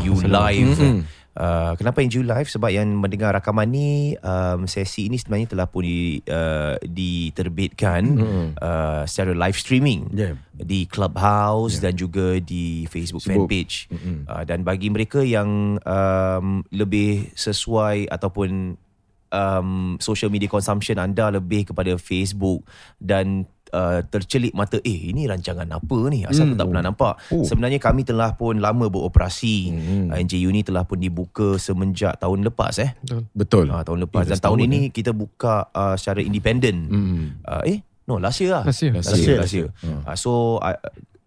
Ruangan NJU Live. Mm-mm. Uh, kenapa NJU Live? Sebab yang mendengar rakaman ni um, sesi ini sebenarnya telah pun di, uh, diterbitkan Mm-mm. uh, secara live streaming Yeah. di Clubhouse dan juga di Facebook, Facebook. fanpage. Mm-mm. Uh, dan bagi mereka yang um, lebih sesuai ataupun um, social media consumption anda lebih kepada Facebook dan uh, tercelik mata eh ini rancangan apa ni asal aku tak pernah nampak Oh. sebenarnya kami telah pun lama beroperasi Hmm. uh, NJU ni telah pun dibuka semenjak tahun lepas eh Betul. uh, tahun lepas Eh, dan tahun ini kita buka uh, secara independen Hmm. uh, eh no last year lah Last year. last Last year, year, last year. Hmm. Uh, so uh,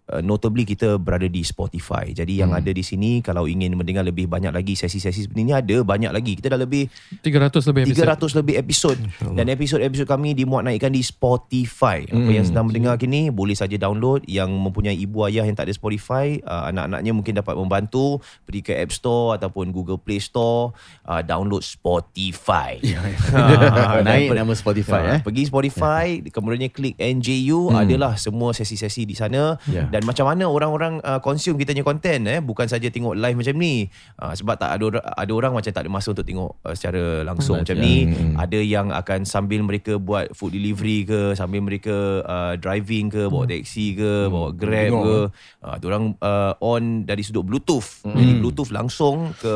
uh, notably kita berada di Spotify. Jadi yang Hmm. ada di sini kalau ingin mendengar lebih banyak lagi sesi-sesi seperti ini ada banyak lagi. Kita dah lebih 300 lebih episod. 300 lebih episod dan episod-episod kami dimuat naikkan di Spotify. Apa Hmm. yang sedang mendengar kini boleh saja download. Yang mempunyai ibu ayah yang tak ada Spotify, uh, anak-anaknya mungkin dapat membantu pergi ke App Store ataupun Google Play Store uh, download Spotify. Ah, dan Naik per- nama Spotify Ah, eh. Pergi Spotify, kemudiannya klik NJU, Hmm. adalah semua sesi-sesi di sana Ya. dan macam mana orang-orang uh, consume kita punya content eh bukan saja tengok live macam ni. Uh, sebab tak ada ada orang macam tak ada masa untuk tengok uh, secara langsung macam ni. Hmm. Ada yang akan sambil mereka buat food delivery ke, sambil mereka uh, driving ke, bawa taxi ke, bawa Grab Tengok, ke. Uh, orang uh, on dari sudut Bluetooth. Jadi Bluetooth langsung ke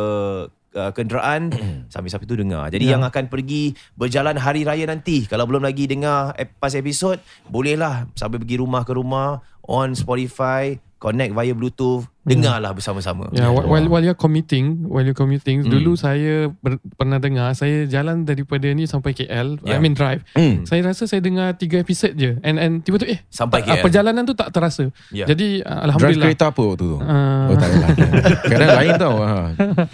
uh, kenderaan sambil-sambil tu dengar. Jadi yang akan pergi berjalan hari raya nanti kalau belum lagi dengar pas episod bolehlah sambil pergi rumah ke rumah on Spotify connect via Bluetooth dengarlah bersama-sama. Ya, while, while, while you're commuting, while you're commuting, Hmm. dulu saya ber, pernah dengar, saya jalan daripada ni sampai KL, Ya. I mean drive. Hmm. Saya rasa saya dengar tiga episod je. And and tiba-tiba eh Sampai tak- KL. perjalanan tu tak terasa. Ya. Jadi uh, Drive alhamdulillah. kereta apa waktu tu? Ah. Oh tak adalah. Kadang lain tau. Ha.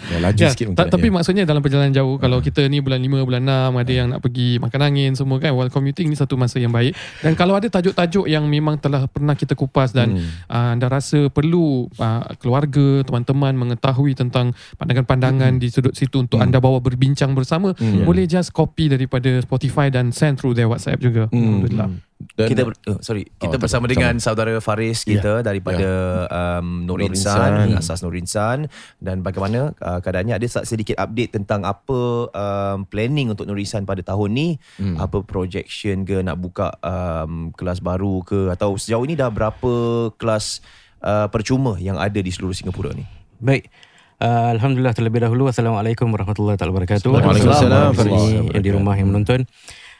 Ya, laju Ya, sikit mungkin. ta- tapi ya. maksudnya dalam perjalanan jauh Hmm. kalau kita ni bulan 5 bulan 6 ada yang nak pergi makan angin semua kan while commuting ni satu masa yang baik dan kalau ada tajuk-tajuk yang memang telah pernah kita kupas dan Hmm. uh, anda rasa perlu uh, keluarga teman-teman mengetahui tentang pandangan-pandangan di sudut situ untuk anda bawa berbincang bersama Hmm. boleh just copy daripada Spotify dan send through their WhatsApp juga. Hmm. alhamdulillah. Dan- kita ber, oh, sorry. Kita Oh, bersama tak- dengan saudara Faris kita daripada um, Nur Nur Insan, Insan. asas Nur Insan. Dan bagaimana uh, keadaannya? Ada sedikit update tentang apa um, planning untuk Nur Insan pada tahun ni? Hmm. apa projection ke nak buka um, kelas baru ke? Atau sejauh ini dah berapa kelas uh, percuma yang ada di seluruh Singapura ni Baik. Uh, Alhamdulillah terlebih dahulu Assalamualaikum warahmatullahi taala wabarakatuh. Waalaikumsalam. Warahmatullahi Yang di rumah yang menonton.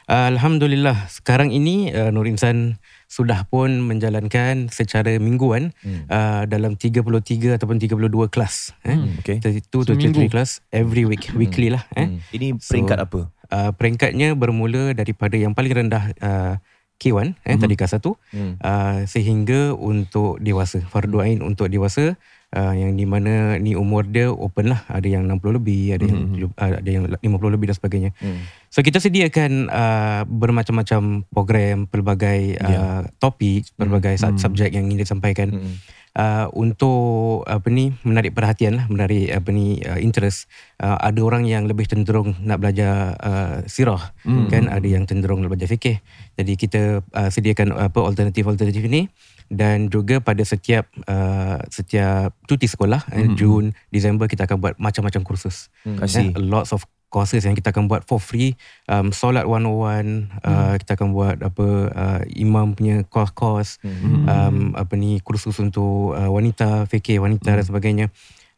Uh, Alhamdulillah sekarang ini uh, Nur Insan sudah pun menjalankan secara mingguan Hmm. uh, dalam 33 ataupun 32 kelas eh. Hmm, okay. 32 to Seminggu. 33 kelas every week weekly lah eh. ini So- peringkat apa Uh, peringkatnya bermula daripada yang paling rendah uh, K1 eh Mhm. tadi K1 Hmm. uh, sehingga untuk dewasa fardu ain untuk dewasa uh, yang di mana ni umur dia open lah ada yang 60 lebih ada yang Mhm. uh, ada yang 50 lebih dan sebagainya Hmm. so kita sediakan uh, bermacam-macam program pelbagai uh, Ya. topik pelbagai sub- subjek yang ingin disampaikan Hmm. Uh, untuk apa ni menarik perhatian lah menarik apa ni uh, interest uh, ada orang yang lebih cenderung nak belajar uh, sirah Hmm. kan ada yang cenderung nak belajar fikih jadi kita uh, sediakan apa alternatif-alternatif ini dan juga pada setiap uh, setiap cuti sekolah Hmm. Jun Disember kita akan buat macam-macam kursus. I see. Eh, lots of courses yang kita akan buat for free. Um, solat 101 uh, kita akan buat apa uh, imam punya course-course Hmm. um, apa ni kursus untuk uh, wanita fikir wanita dan sebagainya.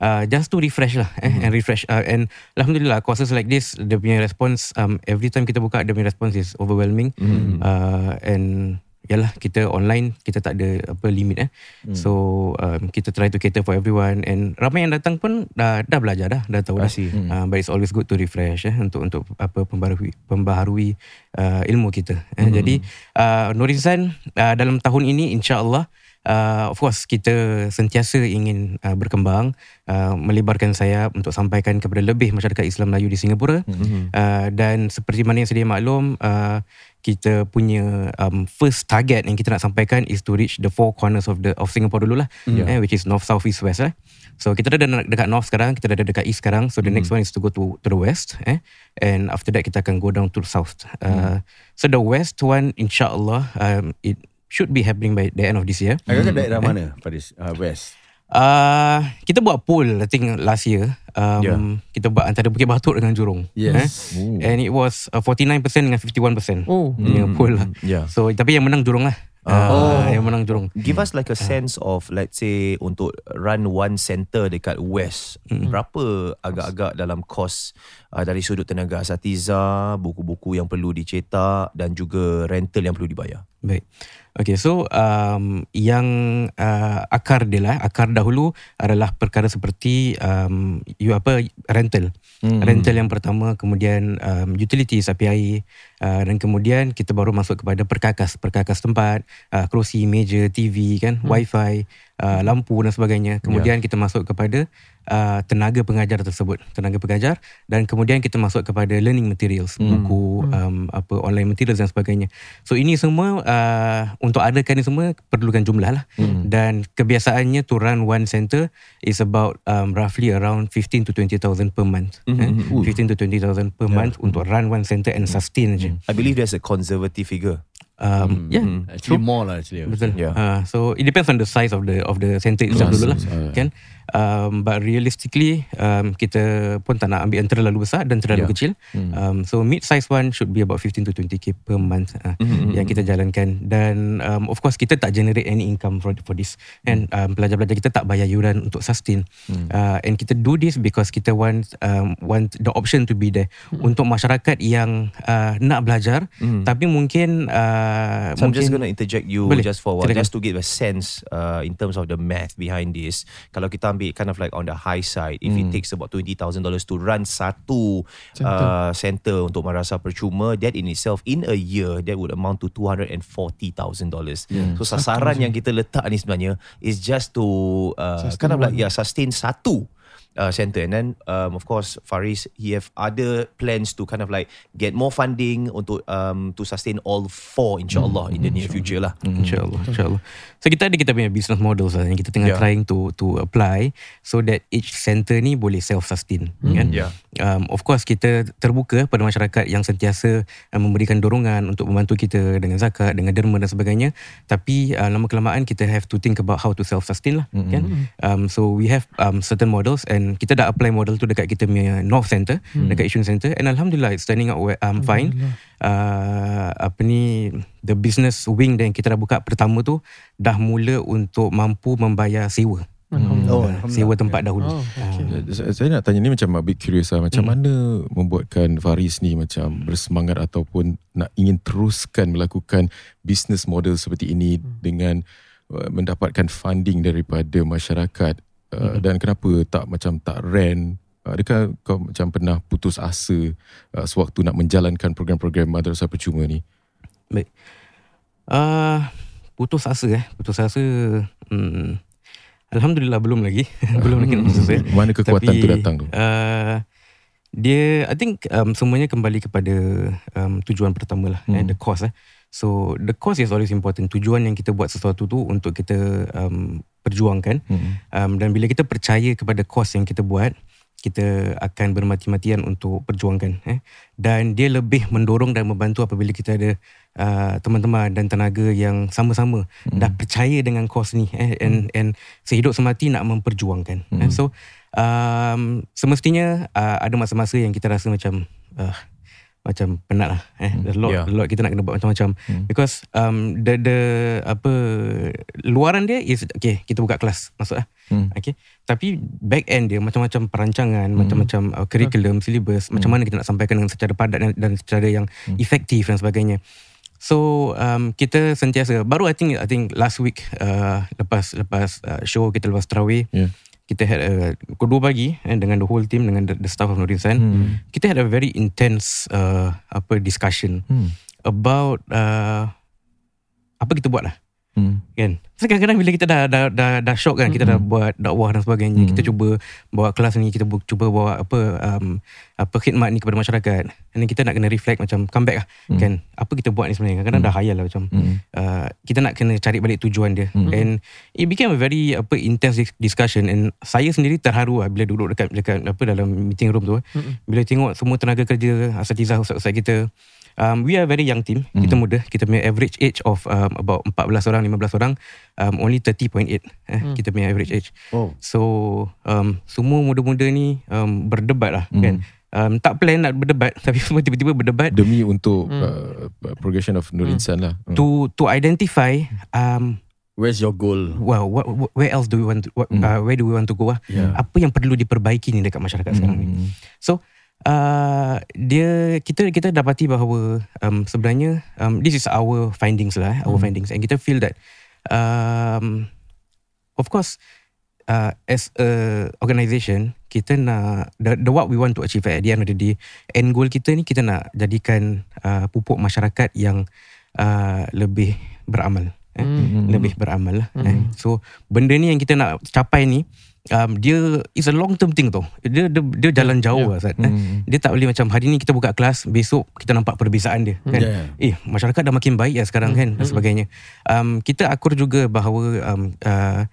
Uh, just to refresh lah eh and refresh uh, and alhamdulillah courses like this dia punya response um, every time kita buka dia punya response is overwhelming. Hmm. uh, and yalah kita online kita tak ada apa limit eh Hmm. so um, kita try to cater for everyone and ramai yang datang pun dah dah belajar dah dah tahu I dah. Hmm. Uh, but it's always good to refresh eh untuk untuk apa pembaharui pembaharui uh, ilmu kita. Eh. Hmm. Jadi uh, Nur Insan uh, dalam tahun ini insya-Allah uh, of course kita sentiasa ingin uh, berkembang, uh, melebarkan sayap untuk sampaikan kepada lebih masyarakat Islam Melayu di Singapura. Mhm. Uh, dan seperti mana yang sedia maklum, uh, kita punya um, first target yang kita nak sampaikan is to reach the four corners of the of Singapore dululah, Yeah. eh, which is north, south, east, west. Eh. So kita dah ada dekat north sekarang, kita dah ada dekat east sekarang. So the next one is to go to to the west, eh, and after that kita akan go down to the south. Uh, So the west one, insyaAllah, um, it should be happening by the end of this year. Agak daerah mana Faris uh, West Uh, kita buat poll I think last year. Um, Yeah. Kita buat antara Bukit Batuk dengan Jurong. Yes. Eh? And it was uh, 49% dengan 51%. Oh. Punya poll lah. Yeah. So tapi yang menang Jurong lah. Uh, Yang menang Jurong. Give us like a sense of let's say untuk run one center dekat west berapa agak-agak dalam kos uh, dari sudut tenaga asatiza buku-buku yang perlu dicetak dan juga rental yang perlu dibayar Baik. Okay, so um, yang uh, akar dia lah, akar dahulu adalah perkara seperti um, you apa rental. Hmm. Rental yang pertama, kemudian um, utilities api air uh, dan kemudian kita baru masuk kepada perkakas, perkakas tempat, uh, kerusi, meja, TV kan, hmm. wifi, uh, lampu dan sebagainya. Kemudian kita masuk kepada uh, tenaga pengajar tersebut, tenaga pengajar. Dan kemudian kita masuk kepada learning materials, buku, um, apa online materials dan sebagainya. So ini semua uh, untuk adakan ni semua perlukan jumlah lah. Dan kebiasaannya to run one center is about um, roughly around 15 to 20,000 per month. Eh? 15 to 20,000 per month untuk run one center and sustain je. I believe there's a conservative figure Um, yeah. Actually more lah actually Betul. Yeah. Uh, so it depends on the size of the of the center itself dulu lah, kan? Um, but realistically, um, kita pun tak nak ambil yang terlalu besar dan terlalu Yeah. kecil. Um, so mid size one should be about 15 to 20k per month uh, yang kita jalankan. Dan um, of course kita tak generate any income for for this. And um, pelajar-pelajar kita tak bayar yuran untuk sustain. Uh, and kita do this because kita want um, want the option to be there untuk masyarakat yang uh, nak belajar, tapi mungkin uh, So I'm mungkin just going to interject you Boleh. just for a while, Silakan. just to give a sense uh, in terms of the math behind this. Kalau kita ambil kind of like on the high side, if it takes about $20,000 to run satu uh, center untuk madrasah percuma, that in itself in a year, that would amount to $240,000. So sasaran yang kita letak ni sebenarnya is just to uh, kind of like yeah, sustain satu uh, center. And then um, of course Faris he have other plans to kind of like get more funding untuk um, to sustain all four insyaallah in the near future lah. InsyaAllah InsyaAllah So kita ada kita punya business models lah Yang kita tengah Yeah. trying to to apply So that each center ni boleh self-sustain kan? Yeah. um, Of course kita terbuka pada masyarakat Yang sentiasa uh, memberikan dorongan Untuk membantu kita dengan zakat Dengan derma dan sebagainya Tapi uh, lama-kelamaan kita have to think about How to self-sustain lah kan? um, So we have um, certain models And kita dah apply model tu Dekat kita punya North Center Dekat Yishun Center And Alhamdulillah It's turning out um, fine uh, apa ni the business wing dan kita dah buka pertama tu dah mula untuk mampu membayar sewa. Oh, Uh, sewa tempat dahulu. Oh, okay. Saya saya nak tanya ni macam a bit curious lah. Macam mana membuatkan Faris ni macam bersemangat ataupun nak ingin teruskan melakukan business model seperti ini dengan uh, mendapatkan funding daripada masyarakat uh, dan kenapa tak macam tak rent Uh, Adakah kau macam pernah putus asa uh, sewaktu nak menjalankan program-program madrasah percuma ni? Baik. Uh, putus asa eh. Putus asa hmm, Alhamdulillah belum lagi. belum lagi nak putus asa. Mana kekuatan Tapi, tu datang tu? Uh, dia I think um, semuanya kembali kepada um, tujuan pertama lah hmm. eh, the cause eh. So the cause is always important. Tujuan yang kita buat sesuatu tu untuk kita um, perjuangkan Hmm. um, dan bila kita percaya kepada cause yang kita buat kita akan bermati-matian untuk perjuangkan eh. dan dia lebih mendorong dan membantu apabila kita ada uh, teman-teman dan tenaga yang sama-sama hmm. dah percaya dengan cause ni eh and and sehidup semati nak memperjuangkan hmm. eh. so um, semestinya uh, ada masa-masa yang kita rasa macam uh, macam penat lah eh a lot, Yeah. a lot kita nak kena buat macam-macam because um, the the apa luaran dia is okay kita buka kelas masuk lah Hmm. okay tapi back end dia macam-macam perancangan macam-macam uh, curriculum syllabus macam mana kita nak sampaikan dengan secara padat dan, dan secara yang efektif dan sebagainya So um, kita sentiasa baru I think I think last week uh, lepas lepas uh, show kita lepas tarawih Yeah. kita had a pukul 2 pagi eh, dengan the whole team dengan the, the staff of Nurisan Hmm. kita had a very intense uh, apa discussion Hmm. about uh, apa kita buat lah Hmm. kan? So kadang-kadang bila kita dah dah dah, dah shock kan kita dah buat dakwah dan sebagainya kita cuba bawa kelas ni kita bu- cuba bawa apa um, apa khidmat ni kepada masyarakat. Then kita nak kena reflect macam come back lah. Kan? Apa kita buat ni sebenarnya? Kadang-kadang dah hayal lah macam uh, kita nak kena cari balik tujuan dia. And it became a very apa intense dis- discussion. And saya sendiri terharu lah bila duduk dekat dekat apa dalam meeting room tu eh. bila tengok semua tenaga kerja asatizah ustaz-ustaz kita Um, we are very young team. Mm. Kita muda. Kita punya average age of um, about 14 orang, 15 orang. Um, only 30.8. Eh, mm. Kita punya average age. Oh. So, um, semua muda-muda ni um, berdebat lah mm. kan. Um, tak plan nak berdebat tapi semua tiba-tiba berdebat Demi untuk uh, progression of Nur Insan lah. Hmm. to to identify um, Where's your goal? well what, what, where else do we want to, what, Mm. uh, where do we want to go lah. Yeah. Apa yang perlu diperbaiki ni dekat masyarakat sekarang ni. Hmm. So uh, dia kita kita dapati bahawa um, sebenarnya um, this is our findings lah, eh, our findings and kita feel that um, of course uh, as a organisation kita nak the, the what we want to achieve at the end of the day end goal kita ni kita nak jadikan uh, pupuk masyarakat yang uh, lebih beramal eh, Hmm. lebih beramal lah eh. so benda ni yang kita nak capai ni um, dia is a long term thing tau. Dia dia, dia jalan jauh lah Zat, eh. dia tak boleh macam hari ni kita buka kelas besok kita nampak perbezaan dia kan? Yeah. eh masyarakat dah makin baik ya sekarang kan? Dan sebagainya. Um, kita akur juga bahawa um, uh,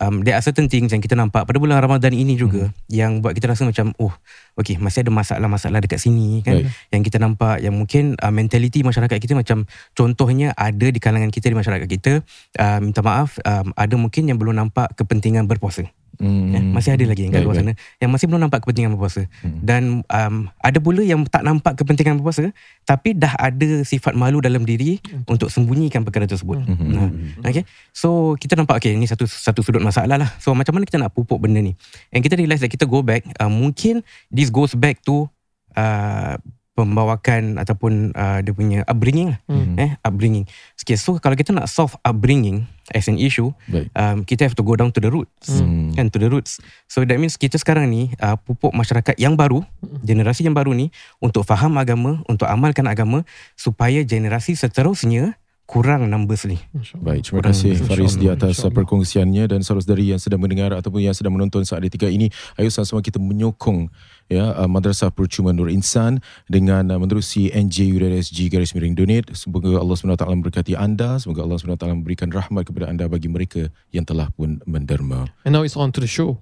um, there are certain things yang kita nampak pada bulan Ramadan ini juga yang buat kita rasa macam oh okay masih ada masalah-masalah dekat sini kan? Baik. yang kita nampak yang mungkin uh, mentality masyarakat kita macam contohnya ada di kalangan kita di masyarakat kita uh, minta maaf um, ada mungkin yang belum nampak kepentingan berpuasa Hmm. Eh, masih ada lagi yang kat luar sana yang masih belum nampak kepentingan berpuasa. Hmm. Dan um, ada pula yang tak nampak kepentingan berpuasa tapi dah ada sifat malu dalam diri untuk sembunyikan perkara tersebut. Hmm. Nah, okay. So kita nampak okay ini satu satu sudut masalah lah. So macam mana kita nak pupuk benda ni? And kita realise that kita go back uh, mungkin this goes back to uh, pembawakan ataupun uh, dia punya upbringing lah. Hmm. Eh, upbringing. Okay, so kalau kita nak solve upbringing as an issue, Baik. um, kita have to go down to the roots Hmm. kan to the roots so that means kita sekarang ni uh, pupuk masyarakat yang baru generasi yang baru ni untuk faham agama untuk amalkan agama supaya generasi seterusnya kurang numbers ni Baik, terima Kurang kasih. Faris di atas perkongsiannya dan saudara-saudari yang sedang mendengar ataupun yang sedang menonton saat detik ini. Ayo sama-sama kita menyokong ya uh, Madrasah Percuma Nur Insan dengan uh, menerusi NJU.SG garis miring donate. Semoga Allah SWT memberkati anda, semoga Allah SWT memberikan rahmat kepada anda bagi mereka yang telah pun menderma. And now it's on to the show.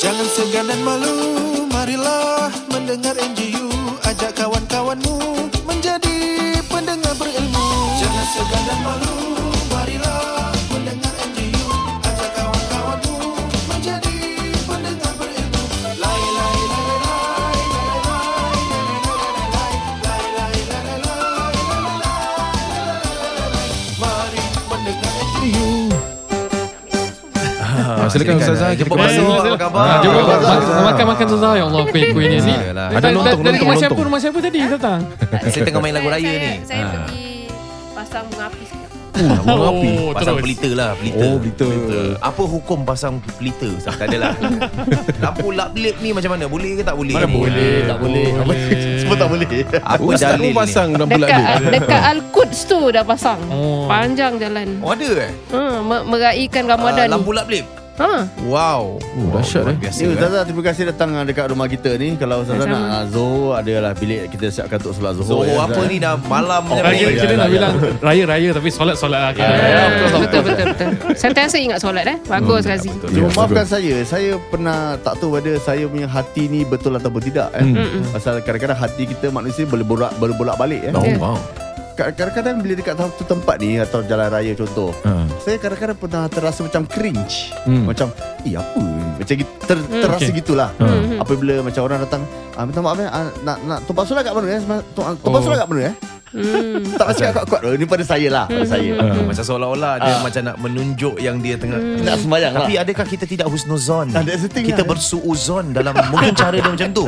Jangan segan dan malu Marilah mendengar NGU Ah, silakan Ustazah eh, Jemput masuk. Apa khabar? Ah, Makan-makan Ustazah. Ya Allah kuih-kuihnya ni. Ada lontong Dari rumah siapa Rumah siapa tadi Ustazah? Saya tengah main lagu raya ni. Saya ah. pergi pasang bunga api sekejap. Oh, Pasang terus. pelita lah pelita. Oh, pelita. Apa hukum pasang pelita Ustaz? Tak adalah Lampu lap lip ni macam mana Boleh ke tak boleh Mana boleh, tak boleh. Semua tak boleh. Apa Ustaz dalil pun ni pasang lampu Dekat lalu. dekat Al-Quds tu dah pasang. Oh. Panjang jalan. Oh ada eh Ha, me- meraihkan Ramadan uh, ni. Lampu lap lip Ha. Wow Oh, dahsyat, luar eh. Biasa Ya, eh. Ustazah terima kasih datang ah, dekat rumah kita ni. Kalau Ustazah nak ah, Zohor, adalah bilik kita siapkan untuk solat Zohor. So ya, apa ni dah malam Oh, ni Kita, ya, kita ya, nak ya. bilang raya-raya tapi solat-solat lah. Ya, ya, betul, betul betul betul. Sentiasa ingat solat eh. Bagus Razi. Cuma Ya, maafkan saya Saya pernah tak tahu whether Saya punya hati ni Betul ataupun tidak eh. Hmm. Pasal kadang-kadang hati kita Manusia boleh bolak, boleh bolak balik eh. Oh, Ya. wow. Kadang-kadang bila dekat satu tempat ni Atau jalan raya contoh Ha. Saya kadang-kadang pernah terasa macam cringe Hmm. Macam Eh apa Macam gitu, ter, terasa Okay. gitulah Hmm. Apabila macam orang datang ah, Minta maaf eh ah, Nak, nak tumpah solat kat mana eh Tumpah oh. solat kat mana eh Hmm. Tak rasa kat kuat-kuat Ini pada saya lah Pada saya Ah, Macam seolah-olah Dia Ah. macam nak menunjuk Yang dia tengah Nak sembahyang lah Tapi adakah kita tidak husnuzon Ah, Kita lah. bersuuzon Dalam mungkin cara dia macam tu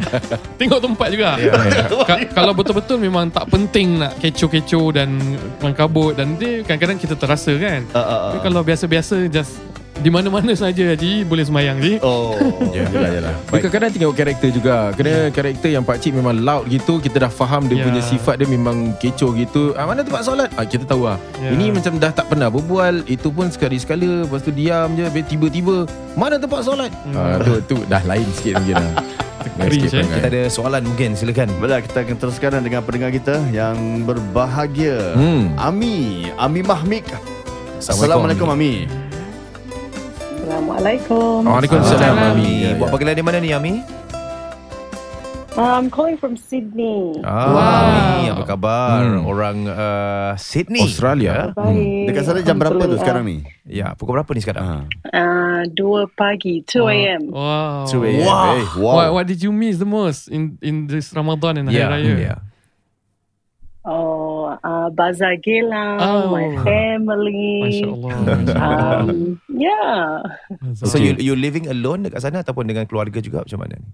Tengok tempat juga. Ka- kalau betul-betul memang tak penting nak kecoh-kecoh dan mengkabut dan dia kadang-kadang kita terasa kan. Ah, ah, ah. Tapi kalau biasa-biasa just Di mana-mana saja Haji boleh sembahyang Ji. Oh, yalah yalah. Baik. Kadang-kadang tengok karakter juga Kena karakter yang pakcik memang loud gitu Kita dah faham dia Ya. punya sifat dia memang kecoh gitu ah, Mana tempat solat? Ah, kita tahu lah Ya. Ini macam dah tak pernah berbual Itu pun sekali-sekala Lepas tu diam je Habis tiba-tiba Mana tempat solat? Ah, tu, tu dah lain sikit mungkin lah Cringe, sikit eh. Kita ada soalan mungkin silakan. Baiklah, kita akan teruskan dengan pendengar kita yang berbahagia. Hmm. Ami, Ami Mahmik. Assalamualaikum Ami. Assalamualaikum. Waalaikumsalam. Ami Ami, buat panggilan di mana ni Ami? I'm calling from Sydney. Ah, Wow. Ami, apa khabar? Hmm. Orang uh, Sydney. Australia. Baik. Dekat sana jam berapa tu sekarang ni? Ya, pukul berapa ni sekarang? Uh, 2 pagi, 2 a.m. Wow. 2 a.m. Wow. Eh, wow. What, what did you miss the most in in this Ramadan and Hari Ya, Raya? ya. Oh, uh, Bazar Gelang, Oh. my family. Masya Allah. Um, yeah. So you you living alone dekat sana ataupun dengan keluarga juga macam mana ni?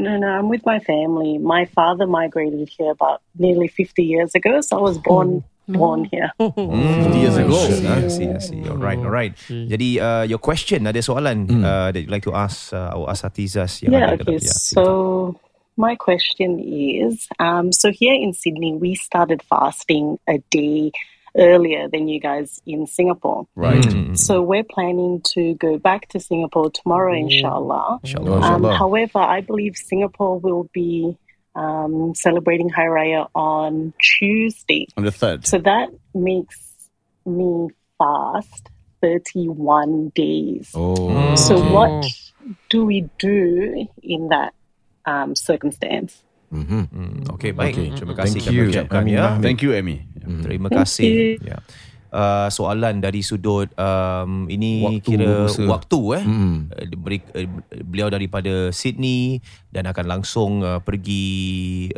No, no, I'm with my family. My father migrated here about nearly 50 years ago, so I was born born here. Hmm, 50 years ago. I see, I see. Alright, alright. Okay. Jadi uh, your question ada soalan uh, that you like to ask uh, our asatizas yang Yeah, ada okay. dalam- ya, So my question is, um, so here in Sydney, we started fasting a day earlier than you guys in Singapore. Right. Hmm. So we're planning to go back to Singapore tomorrow, inshallah. InsyaAllah. Um, Mashallah. however, I believe Singapore will be um, celebrating Hari Raya on Tuesday. On the third. So that makes me fast 31 days. Oh. So what do we do in that um, circumstance? Mhm. Hmm, okay, baik. Okay. Terima kasih Thank kami you, ucapkan Ami ya. Thank you Amy. Terima Thank kasih. you. Ya. Uh, soalan dari sudut um, ini Waktu kira masa. waktu eh. Hmm. Beri- uh, beliau daripada Sydney dan akan langsung uh, pergi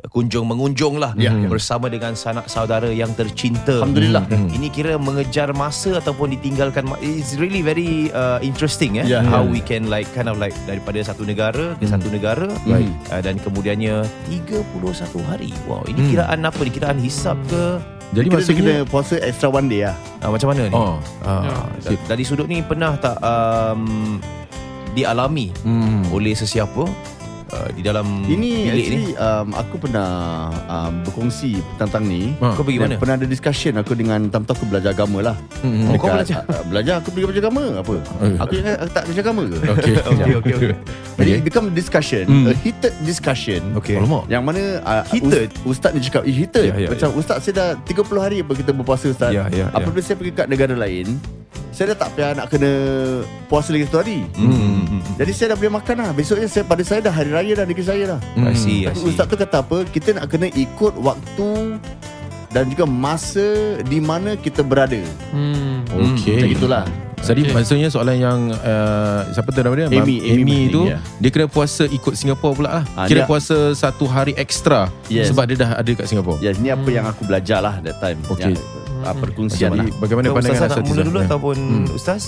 kunjung mengunjung lah Ya, ya. bersama dengan sanak saudara yang tercinta. Alhamdulillah. Hmm. Ini kira mengejar masa ataupun ditinggalkan it's really very uh, interesting eh Ya, how we can like kind of like daripada satu negara ke satu negara Right. uh, dan kemudiannya 31 hari. Wow, ini Hmm. kiraan apa ni? Kiraan hisap ke Jadi Kita maksudnya kena puasa extra one day lah. uh, macam mana ni? Oh. Ah, da- dari sudut ni pernah tak um, dialami Hmm. oleh sesiapa uh, di dalam Ini bilik ni? actually um, aku pernah um, berkongsi tentang ni. Ah. Kau pergi mana? Pernah ada discussion aku dengan tam aku belajar agama lah. Hmm. Oh, kau Dekat- belajar? uh, belajar aku pergi belajar agama apa? Eh. Aku aku tak belajar agama ke? Okay. Okey okey okey. Jadi Okay. become discussion, Hmm. a heated discussion. Okey. Alamak. Yang mana uh, Heated? Ustaz, ni cakap eh, Heated Ya, ya, Macam Ustaz saya dah 30 hari apa kita berpuasa Ustaz Ya, ya, ya. Apabila saya pergi kat negara lain Saya dah tak payah nak kena Puasa lagi satu hari Hmm. Jadi saya dah boleh makan lah Besoknya saya pada saya dah hari raya dah Negeri saya dah I see, I Tapi see. Ustaz tu kata apa Kita nak kena ikut waktu Dan juga masa Di mana kita berada Hmm. Okay. Macam itulah Jadi Okay. maksudnya soalan yang uh, siapa tu nama dia? Amy, Amy Amy tu ya. dia kena puasa ikut Singapura pula lah. Ah, Kira dia- puasa satu hari ekstra Yes. sebab dia dah ada kat Singapura. Ya, ni apa yang aku belajar lah That time Okay. yang, uh, Perkongsian Jadi lah bagaimana So, pandangan Ustaz nak mula dulu Ya. ataupun Hmm. Ustaz?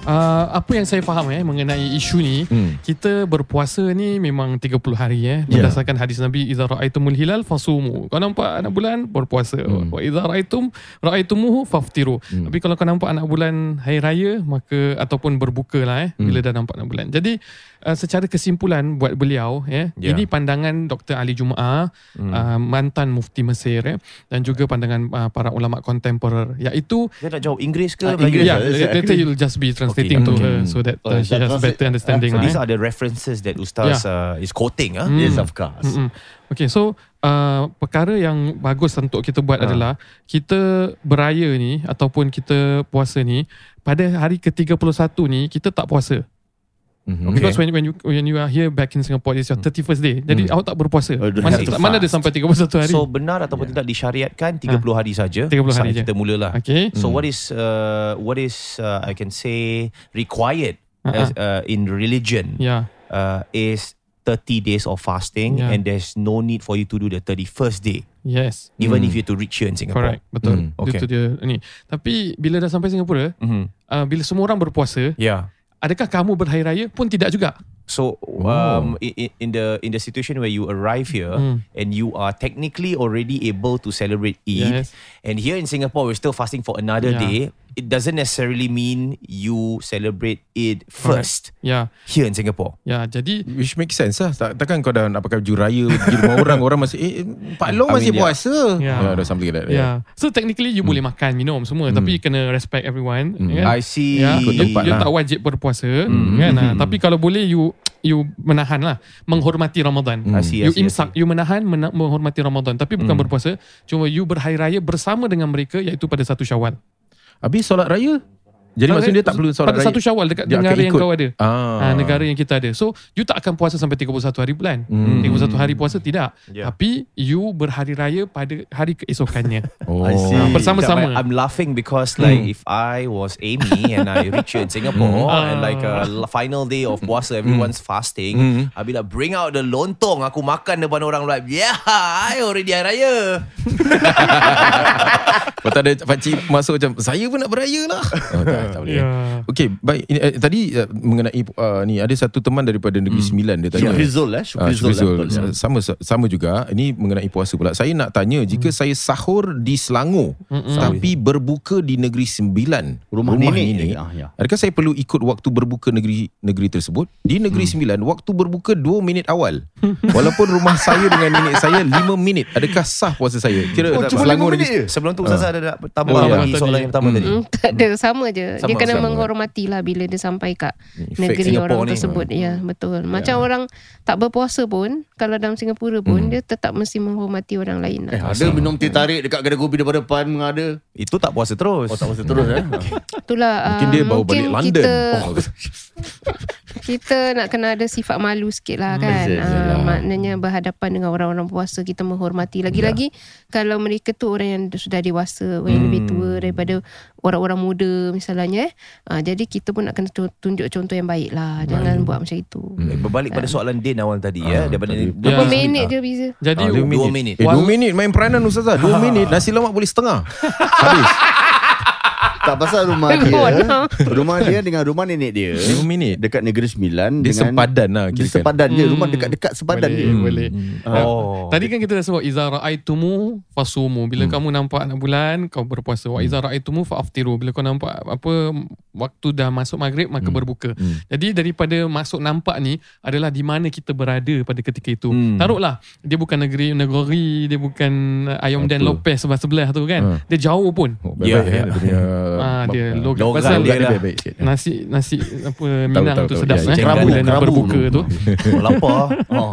Uh, apa yang saya faham eh mengenai isu ni Hmm. kita berpuasa ni memang 30 hari eh Ya. berdasarkan hadis Nabi idza raaitumul hilal fasumu. Kau nampak anak bulan berpuasa. Hmm. Wa idza raaitum raaitumuhu faftiru. Hmm. Tapi kalau kau nampak anak bulan hari raya maka ataupun berbuka lah eh Hmm. bila dah nampak anak bulan. Jadi uh, secara kesimpulan buat beliau Ya. ini pandangan Dr Ali Jumaah Hmm. uh, mantan mufti Mesir eh dan juga pandangan uh, para ulama kontemporer iaitu Dia nak jawab Inggeris ke Ah, Melayu? Inggeris. Yeah, Yes, I later you'll just be translating Okay. to her Hmm. so that uh, she has better understanding. So lah, these are the references that Ustaz uh, is quoting ah. Hmm. Yes of course Mm-mm. Okay, so uh, perkara yang bagus untuk kita buat Ah. adalah kita beraya ni ataupun kita puasa ni pada hari ke-31 ni kita tak puasa. Mhm. Because when when you when you are here back in Singapore it's your 31st day. Jadi Hmm. awak tak berpuasa. Mana, to mana ada sampai 31 hari? So benar ataupun tidak disyariatkan 30 hari saja. 30 hari Saat je. kita mulalah. okay. So Hmm. what is uh, what is uh, I can say required Uh-uh. as, uh, in religion Yeah. uh, is 30 days of fasting Yeah. and there's no need for you to do the 31st day Yes. even Hmm. if you to reach here in Singapore. Correct. Betul. Hmm, okay. Itu dia ni. Tapi bila dah sampai Singapura, Mm-hmm. uh, bila semua orang berpuasa, Yeah. Adakah kamu berhari raya pun tidak juga? So um, in, in the in the situation where you arrive here Hmm. and you are technically already able to celebrate Eid, Yes. and here in Singapore we're still fasting for another Yeah. day. it doesn't necessarily mean you celebrate it first Ya, here in Singapore. ya. Jadi Which makes sense lah tak, Takkan kau dah nak pakai baju raya Pergi rumah orang Orang masih Eh Pak Long I masih mean, yeah. puasa Yeah. yeah, dah something like that Ya. So technically you boleh makan, minum semua tapi kena respect everyone, kan? I see. Ikut you, you lah. tak wajib berpuasa kan. ah. Tapi kalau boleh you you menahan lah menghormati Ramadan. I see, I You imsak, you menahan mena- menghormati Ramadan tapi bukan berpuasa. Cuma you berhari raya bersama dengan mereka iaitu pada satu Syawal. Habis solat raya Jadi maksudnya dia tak perlu solat pada raya satu Syawal dekat Dia negara yang kau ada. Ah. Ah, negara yang kita ada. So you tak akan puasa sampai 31 hari bulan. Hmm. 31 hari puasa tidak. Yeah. Tapi you berhari raya pada hari keesokannya. Oh. I see. Ah, bersama-sama. I'm laughing because like if I was Amy and I reach in Singapore and like a l- final day of puasa, everyone's fasting, I'll be like bring out the lontong, aku makan depan orang like yeah, I already hari raya. Lepas ada pakcik masuk macam Saya pun nak beraya lah oh, tak, tak boleh Ya. Okay baik ini, eh, Tadi uh, mengenai uh, ni Ada satu teman daripada Negeri Sembilan Dia tanya Syukrizul eh Ah, Syukrizul, Syukrizul. eh, betul. Sama sama juga ini mengenai puasa pula. Saya nak tanya jika saya sahur di Selangor tapi berbuka di negeri Sembilan, Rumah nenek. Ah, ya. Adakah saya perlu ikut waktu berbuka negeri negeri tersebut? Di negeri Sembilan waktu berbuka 2 minit awal. Walaupun rumah saya dengan nenek saya 5 minit. Adakah sah puasa saya? Kira Oh, Selangor negeri? Sebelum tu Ustazah ada nak tambah Oh, ya. bagi soalan yang pertama tadi. Hmm, tak ada sama je. Sama, dia kena sama. menghormati lah bila dia sampai kat Efek negeri Singapore orang ni. tersebut. Ya, betul. Macam orang tak berpuasa pun kalau dalam Singapura pun dia tetap mesti menghormati orang lain Eh, lah. ada minum teh tarik dekat kedai kopi depan depan ada. Itu tak puasa terus. Oh, tak mesti terus eh. Itulah Mungkin dia bawa mungkin balik London. Kita, Oh. kita nak kena ada sifat malu sikit lah kan. Betul, betul Ah, lah. maknanya berhadapan dengan orang-orang puasa kita menghormati. Lagi-lagi kalau mereka tu orang yang sudah dewasa, orang yang lebih tua daripada orang-orang muda misalnya. Eh. Ah, jadi kita pun nak kena tu- tunjuk contoh yang baik lah. Jangan buat macam itu. Eh, Berbalik pada soalan Din awal tadi ya daripada tadi. Berapa Ya. minit je beza? Jadi Ah, dua Dua minit. Eh, 2 minit main peranan Ustazah 2 minit Nasi lemak boleh setengah Habis tak pasal rumah dia. rumah dia dengan rumah nenek dia. 5 minit Dekat Negeri Sembilan Dia dengan sempadan lah Dia sepadan je Rumah Hmm. dekat-dekat sepadan boleh, dia boleh. Oh. Tadi kan kita dah sebut iza ra'aitumu fasumu. Bila Hmm. kamu nampak anak bulan kau berpuasa. Wa iza ra'aitumu fa'aftiru. Bila kau nampak apa waktu dah masuk maghrib maka berbuka. Hmm. Jadi daripada masuk nampak ni adalah di mana kita berada pada ketika itu. Hmm. Taruhlah dia bukan negeri negeri, dia bukan uh, Dan Apa? Lopez sebelah-sebelah tu kan. Ha. Dia jauh pun. Oh, Ya, ya. ya, Dia punya Ah, dia logat. logat Pasal dia lah. baik-baik sikit. nasi nasi apa Minang tahu, tu tahu. sedap Ya, eh. kerabu, Bila nak kerabu. berbuka tu. Oh, lapar. Oh.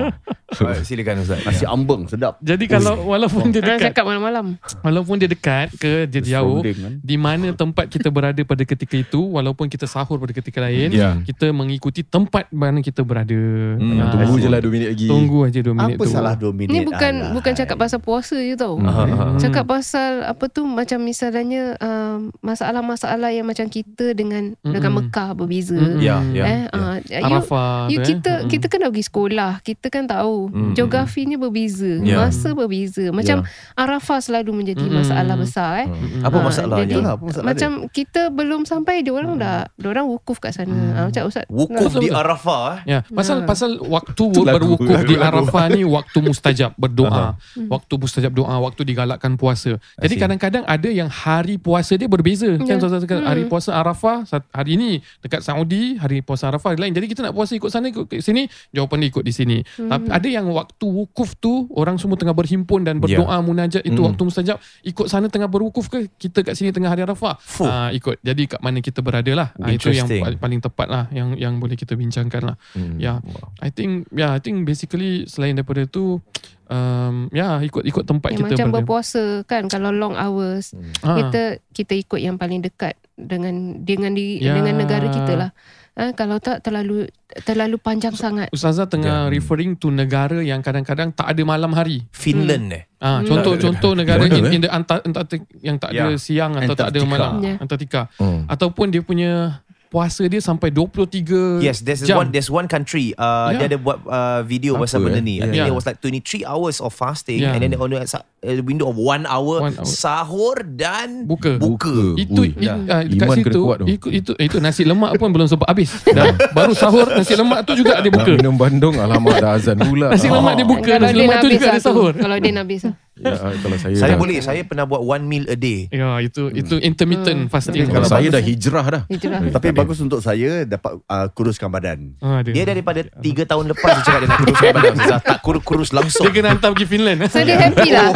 Baik, Silakan Ustaz. Nasi ambeng sedap Jadi kalau walaupun dia dekat cakap malam-malam. Walaupun dia dekat ke dia jauh kan? Di mana tempat kita berada pada ketika itu Walaupun kita sahur pada ketika lain Ya. Kita mengikuti tempat mana kita berada Hmm, Ah, Tunggu je lah 2 minit lagi Tunggu aja 2 minit Apa tu salah 2 minit Ni bukan Alah. bukan cakap pasal puasa je tau. Aha, aha. Cakap pasal apa tu macam misalnya um, masalah-masalah yang macam kita dengan dengan Mm-mm. Mekah berbeza. Mm-mm. Ya, ya. Eh, ah, you, Arafah you eh. kita Mm-mm. kita kan dah pergi sekolah, kita kan tahu Mm-mm. geografinya berbeza, Ya. masa berbeza. Macam Arafah selalu menjadi Mm-mm. masalah besar eh. Mm-mm. Apa Ah, masalahnya? jadi, Itulah, apa masalah macam kita belum sampai dia orang dah dia orang wukuf kat sana. Ah, macam ustaz Wukuf Betul, di. Arafah eh. Ya, pasal Ha. pasal waktu lagu, berwukuf di lagu, lagu. Arafah ni waktu mustajab berdoa. waktu mustajab doa, waktu digalakkan puasa. Jadi kadang-kadang ada yang hari puasa dia berbeza. Kan. Ustaz cakap Hmm. hari puasa Arafah hari ni dekat Saudi, hari puasa Arafah lain. Jadi kita nak puasa ikut sana ikut sini, jawapan dia ikut di sini. Tapi ada yang waktu wukuf tu orang semua tengah berhimpun dan berdoa munajat itu Hmm. waktu mustajab ikut sana tengah berwukuf ke kita kat sini tengah hari Arafah. Ah ikut. Jadi kat mana kita berada lah. Ah, itu yang paling tepat lah yang yang boleh kita bincangkan lah. Hmm. Ya, I think ya, yeah, I think basically selain daripada tu um, ya yeah, ikut ikut tempat yang kita macam berada. berpuasa kan kalau long hours Ah. kita kita ikut yang paling dekat dengan dengan di Ya. dengan negara kita lah. Ha, kalau tak terlalu terlalu panjang sangat. Ustazah tengah Ya. referring to negara yang kadang-kadang tak ada malam hari. Finland eh. Ah, Hmm. contoh-contoh negara Mana, in, eh? in the Anta- Antarctic yang tak ada Ya. siang atau tak ada Antarctica. malam. Ya. Antartika. Hmm. Ataupun dia punya puasa dia sampai 23 Yes, there's jam. one there's one country uh, Yeah. dia ada buat uh, video Apa, pasal benda eh? ni. I Yeah. think Yeah. it was like 23 hours of fasting Yeah. and then on a, a window of one hour, One hour. sahur dan Buka. buka. Itu Ui, it, dah. uh, dekat Iman kena situ kuat tu. itu, itu itu nasi lemak pun belum sempat habis. Dah baru sahur nasi lemak tu juga dia Nak buka. minum bandung Alamak dah azan pula Nasi lemak dia buka Kalau nasi lemak tu habis juga dia sahur. Kalau dia habis lah. Ya, kalau saya Saya dah, boleh Saya pernah buat one meal a day Ya, itu itu intermittent fasting. Kalau Kalau saya bagus- dah hijrah dah. Itulah. Tapi bagus untuk saya dapat uh, kuruskan badan. Ah, dia. Dia daripada 3 tahun lepas Dia cakap dia nak kuruskan badan Ustazah. Tak kurus-kurus langsung dia kena hantar pergi Finland. So dia happy lah.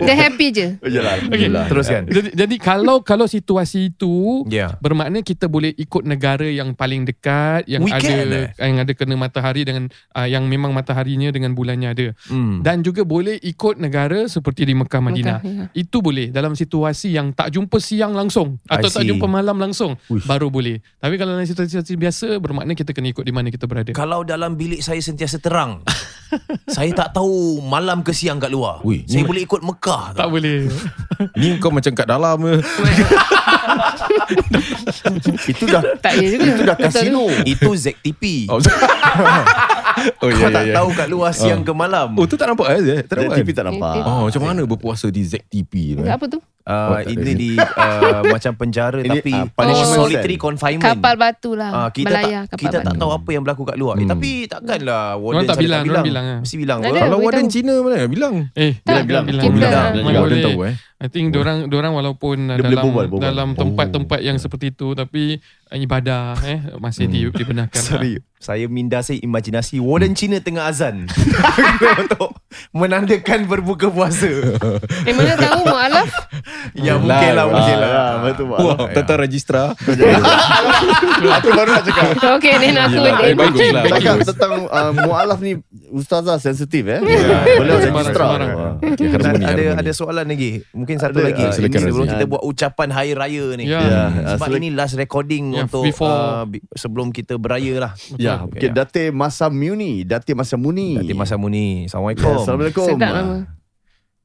Dia happy je. Yalah. Okay. Teruskan Jadi, jadi kalau kalau situasi itu Ya bermakna kita boleh ikut negara yang paling dekat yang We ada can, eh? yang ada kena matahari dengan uh, yang memang mataharinya dengan bulannya ada hmm. dan juga boleh ikut negara seperti di Mekah Madinah. Mekah, ya. Itu boleh dalam situasi yang tak jumpa siang langsung atau tak jumpa malam langsung Uish. baru boleh. Tapi kalau dalam situasi biasa bermakna kita kena ikut di mana kita berada. Kalau dalam bilik saya sentiasa terang Saya tak tahu Malam ke siang kat luar Ui, Saya ni- boleh ikut Mekah tak boleh. Ni kau macam kat dalam ke? Itu dah Tak ya juga. itu dah kasino. Itu ZTP Oh, oh Kau tak tahu kat luar siang ke malam Oh, tu tak nampak eh? Tak nampak. TV kan? tak nampak. Oh, macam mana berpuasa di ZTP tu? eh? Apa tu? Uh, Oh, tak ini di uh, macam penjara Ini, tapi ah, punishment solitary confinement. Kapal batu lah. Ah, kita Melayar tak kapal kita tak batu. tahu apa yang berlaku kat luar. Eh, Hmm. tapi takkanlah warden Orang tak bilang, orang bilang, ah. Mesti bilang Tak ada. Kalau warden tahu. Cina mana? Bilang. Eh, Tak, bilang, bilang, kita- bilang. Ah. Mana Warden tahu eh. I think dorang dorang walaupun uh, Dia boleh dalam berbual, berbual. dalam tempat-tempat yang seperti itu tapi uh, ibadah eh masih di, dibenarkan. Sorry, saya minda saya imajinasi warden Cina tengah azan untuk menandakan berbuka puasa. Eh mana tahu mu'alaf? ya mungkin lah, mungkin lah. Ah, betul. Wah, tentang registrar. Aku baru nak cakap. Okey ni aku Yelah, ni. eh, bagus lah. Cakap tentang uh, mualaf ni ustazah sensitif eh. Ya. Boleh Sembarang, registra. Okay, ada ada soalan lagi. Mungkin satu Ada, lagi. ah, sebelum kita buat ucapan hari raya ni. Ya. Ya, Sebab ini last recording Ya, untuk before- uh, sebelum kita beraya lah. Ya, okay. Datin Masa Muni, Datin Masa Muni. Datin Masa Muni. Assalamualaikum. Ya, Assalamualaikum. Sedap nama.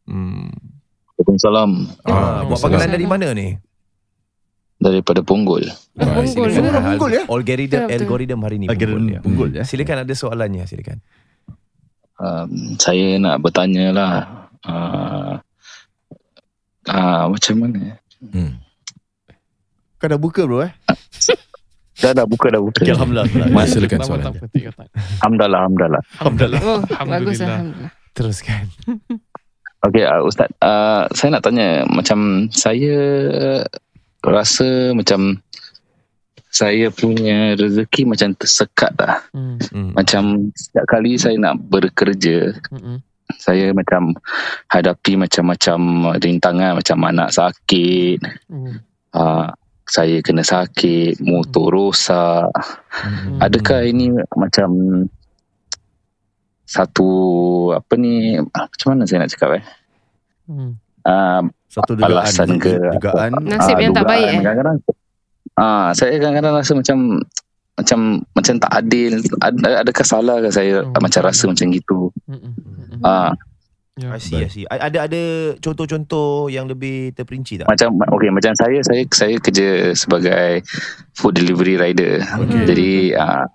Hmm. Waalaikumsalam Ah, buat panggilan dari mana ni? daripada Punggul. Ah, Punggol. silakan. Semua Punggol, ya? Algorithm, betul. algorithm hari ni Punggol, ya. punggul ya. Silakan ada soalannya, silakan. Um, saya nak bertanya lah uh, uh, macam mana? Hmm. Kau dah buka bro eh? Dah dah buka dah buka. Okay, Alhamdulillah. Mas, silakan soalan. Alhamdulillah, alhamdulillah. Alhamdulillah. Oh, bagus Alhamdulillah. Alhamdulillah. Teruskan. Okey, uh, Ustaz, uh, saya nak tanya macam saya rasa macam saya punya rezeki macam tersekat lah. Hmm. Hmm. Macam setiap kali saya nak bekerja, Hmm. saya macam hadapi macam-macam rintangan macam anak sakit, Hmm. uh, saya kena sakit, motor rosak. Hmm. Adakah ini macam satu apa ni macam mana saya nak cakap eh? Hmm. Uh, Satu dugaan. Alasan ke- Dugaan. Nasib ah, yang tak dugaan. baik eh. Kadang-kadang ah saya kadang-kadang rasa macam macam macam tak adil. Ad- Adakah salah ke saya Oh, macam rasa macam gitu? Hmm. Hmm. Ah Ya. I see, I see. Ada ada contoh-contoh yang lebih terperinci tak? macam okey macam saya saya saya kerja sebagai food delivery rider. Hmm. Jadi ah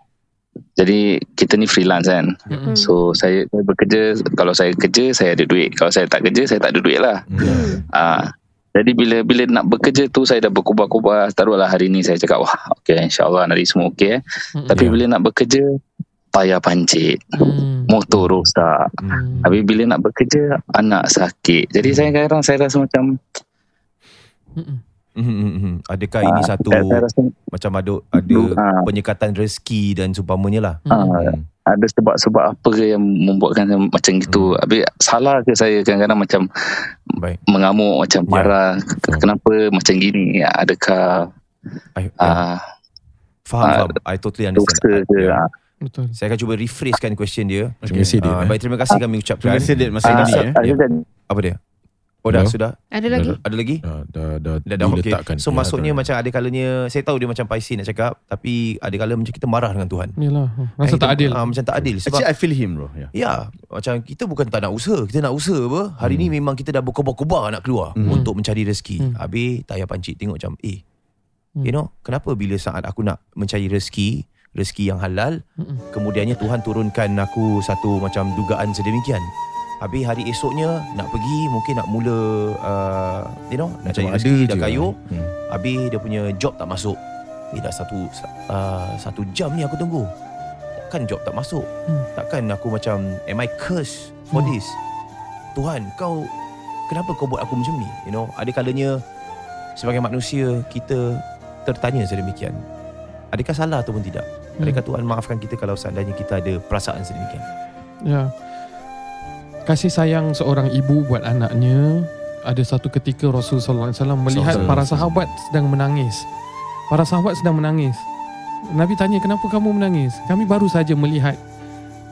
jadi kita ni freelance kan. Hmm. So saya, saya bekerja kalau saya kerja saya ada duit. Kalau saya tak kerja saya tak ada duit lah. Hmm. Ah jadi bila bila nak bekerja tu saya dah berkubar-kubar taruhlah hari ni saya cakap wah okey insyaallah nanti semua okey eh. Hmm. Tapi Ya. bila nak bekerja tayar pancit, Hmm. Motor rosak. Hmm. Habis bila nak bekerja anak sakit. Jadi saya kadang saya rasa macam Hmm. Hmm, hmm, hmm. Adakah ini ah, satu saya, saya rasa macam ada ada ah, penyekatan rezeki dan seumpamanya lah? ah, Hmm. ada sebab-sebab apa ke yang membuatkan saya macam gitu. Habis salah ke saya kadang-kadang macam Baik. mengamuk macam Ya. marah K- kenapa macam gini I, adakah ya, ah, faham, ah, faham. I totally understand. dosa ke Ya. Ah, Betul. Saya akan cuba rephrase kan question dia. Terima kasih dia. Ah, eh. baik, terima kasih kami ucapkan. Terima kasih Dek Masih ah, ini eh. ada kan Apa dia? Oh dah, Hello? sudah? Ada lagi? Ada lagi? Dah, dah, dah, Dah, dah diletakkan. So Ya, maksudnya dah. macam ada kalanya Saya tahu dia macam paisi nak cakap Tapi ada kala macam kita marah dengan Tuhan Yalah. Rasa Eh, tak kita- adil. ah, Macam tak adil Sebab Actually I feel him bro. Ya. Ya Macam kita bukan tak nak usaha Kita nak usaha apa Hari ni memang kita dah berkobar-kobar Nak keluar Hmm. Untuk mencari rezeki Hmm. Habis tayar pancit Tengok macam Eh Hmm. You know Kenapa bila saat aku nak Mencari rezeki Rezeki yang halal Hmm. Kemudiannya Tuhan turunkan aku Satu macam dugaan sedemikian Habis hari esoknya Nak pergi Mungkin nak mula uh, You know Nak cari rezeki Dah je. kayuh Hmm. Habis dia punya job tak masuk Eh dah satu uh, Satu jam ni aku tunggu Takkan job tak masuk Hmm. Takkan aku macam Am I cursed for Hmm. this Tuhan kau kenapa kau buat aku macam ni you know ada kalanya sebagai manusia kita tertanya sedemikian adakah salah ataupun tidak adakah Tuhan maafkan kita kalau seandainya kita ada perasaan sedemikian Ya. Kasih sayang seorang ibu buat anaknya ada satu ketika Rasulullah SAW melihat SAW. para sahabat sedang menangis. Para sahabat sedang menangis. Nabi tanya, kenapa kamu menangis? Kami baru saja melihat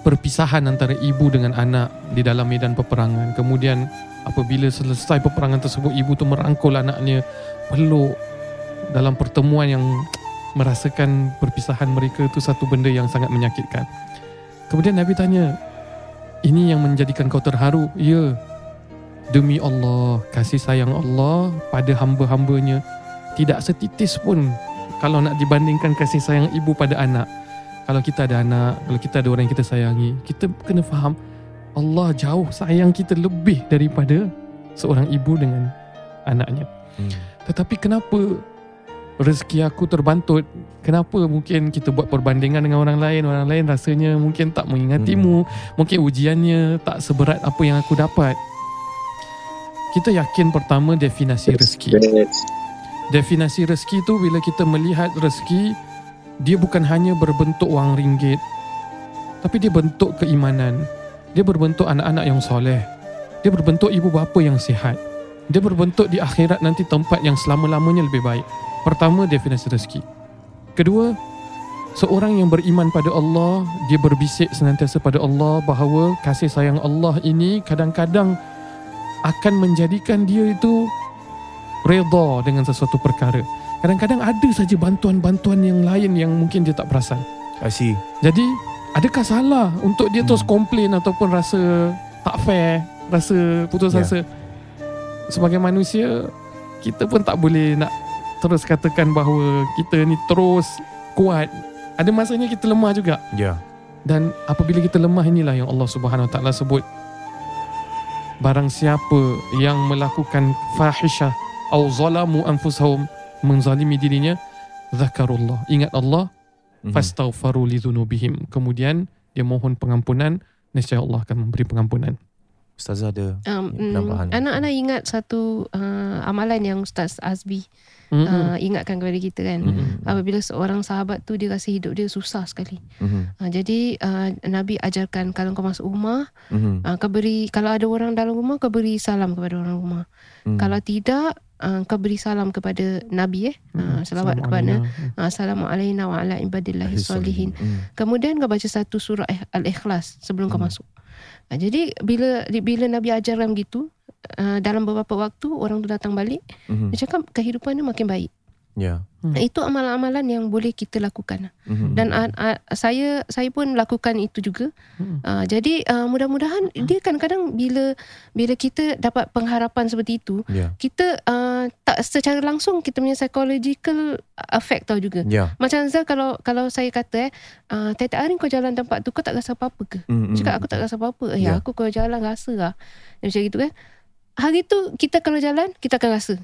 perpisahan antara ibu dengan anak di dalam medan peperangan. Kemudian apabila selesai peperangan tersebut, ibu tu merangkul anaknya, peluk dalam pertemuan yang merasakan perpisahan mereka itu satu benda yang sangat menyakitkan. Kemudian Nabi tanya, ini yang menjadikan kau terharu? Ya. Demi Allah, kasih sayang Allah pada hamba-hambanya tidak setitis pun kalau nak dibandingkan kasih sayang ibu pada anak. Kalau kita ada anak, kalau kita ada orang yang kita sayangi, kita kena faham Allah jauh sayang kita lebih daripada seorang ibu dengan anaknya. hmm. Tetapi kenapa rezeki aku terbantut? Kenapa mungkin kita buat perbandingan dengan orang lain? Orang lain rasanya mungkin tak mengingatimu. Mungkin ujiannya tak seberat apa yang aku dapat. Kita yakin pertama definasi rezeki. Definasi rezeki tu bila kita melihat rezeki dia bukan hanya berbentuk wang ringgit tapi dia bentuk keimanan. Dia berbentuk anak-anak yang soleh. Dia berbentuk ibu bapa yang sihat. Dia berbentuk di akhirat nanti tempat yang selama-lamanya lebih baik. Pertama definisi rezeki. Kedua, seorang yang beriman pada Allah, dia berbisik senantiasa pada Allah bahawa kasih sayang Allah ini kadang-kadang akan menjadikan dia itu redha dengan sesuatu perkara. Kadang-kadang ada saja bantuan-bantuan yang lain yang mungkin dia tak perasan. I see Jadi, adakah salah untuk dia terus komplain ataupun rasa tak fair, rasa putus Ya. asa? Sebagai manusia, kita pun tak boleh nak terus katakan bahawa kita ni terus kuat. Ada masanya kita lemah juga. ya Dan apabila kita lemah inilah yang Allah Subhanahu Wa Taala sebut barang siapa yang melakukan fahishah atau zalamu anfusahum menzalimi dirinya zakarullah ingat Allah Mhm. fastaghfaru li dzunubihim kemudian dia mohon pengampunan nescaya Allah akan memberi pengampunan Ustazah ada Um, penambahan mm, anak-anak ingat satu uh, amalan yang Ustaz Azbi Mm-mm. uh, ingatkan kepada kita kan. Mhm. Apabila seorang sahabat tu dia rasa hidup dia susah sekali. Mhm. Uh, jadi uh, Nabi ajarkan kalau kau masuk rumah, Mhm. uh, kau beri kalau ada orang dalam rumah kau beri salam kepada orang rumah. Mhm. Kalau tidak uh, kau beri salam kepada Nabi eh. Uh, salawat kepada Assalamualaikum. uh, Assalamualaikum wa ala ibadillahi salihin. Mhm. Kemudian kau baca satu surah Al-Ikhlas sebelum kau Hmm. masuk. Ha, jadi bila bila Nabi ajarkan gitu uh, dalam beberapa waktu orang tu datang balik Mhm. dia cakap kehidupan dia makin baik. Ya Hmm. Itu amalan-amalan yang boleh kita lakukan. Mhm. Dan uh, uh, saya saya pun lakukan itu juga. Hmm. Uh, jadi uh, mudah-mudahan dia kadang-kadang bila bila kita dapat pengharapan seperti itu, Ya kita uh, tak secara langsung kita punya psychological effect tau juga. Ya Macam Zal kalau kalau saya kata eh uh, tiap-tiap hari kau jalan tempat tu kau tak rasa apa-apa ke? Mhm. Cakap aku tak rasa apa-apa. Eh Ya. aku kalau jalan rasa lah. Macam gitu kan. Hari tu kita kalau jalan kita akan rasa.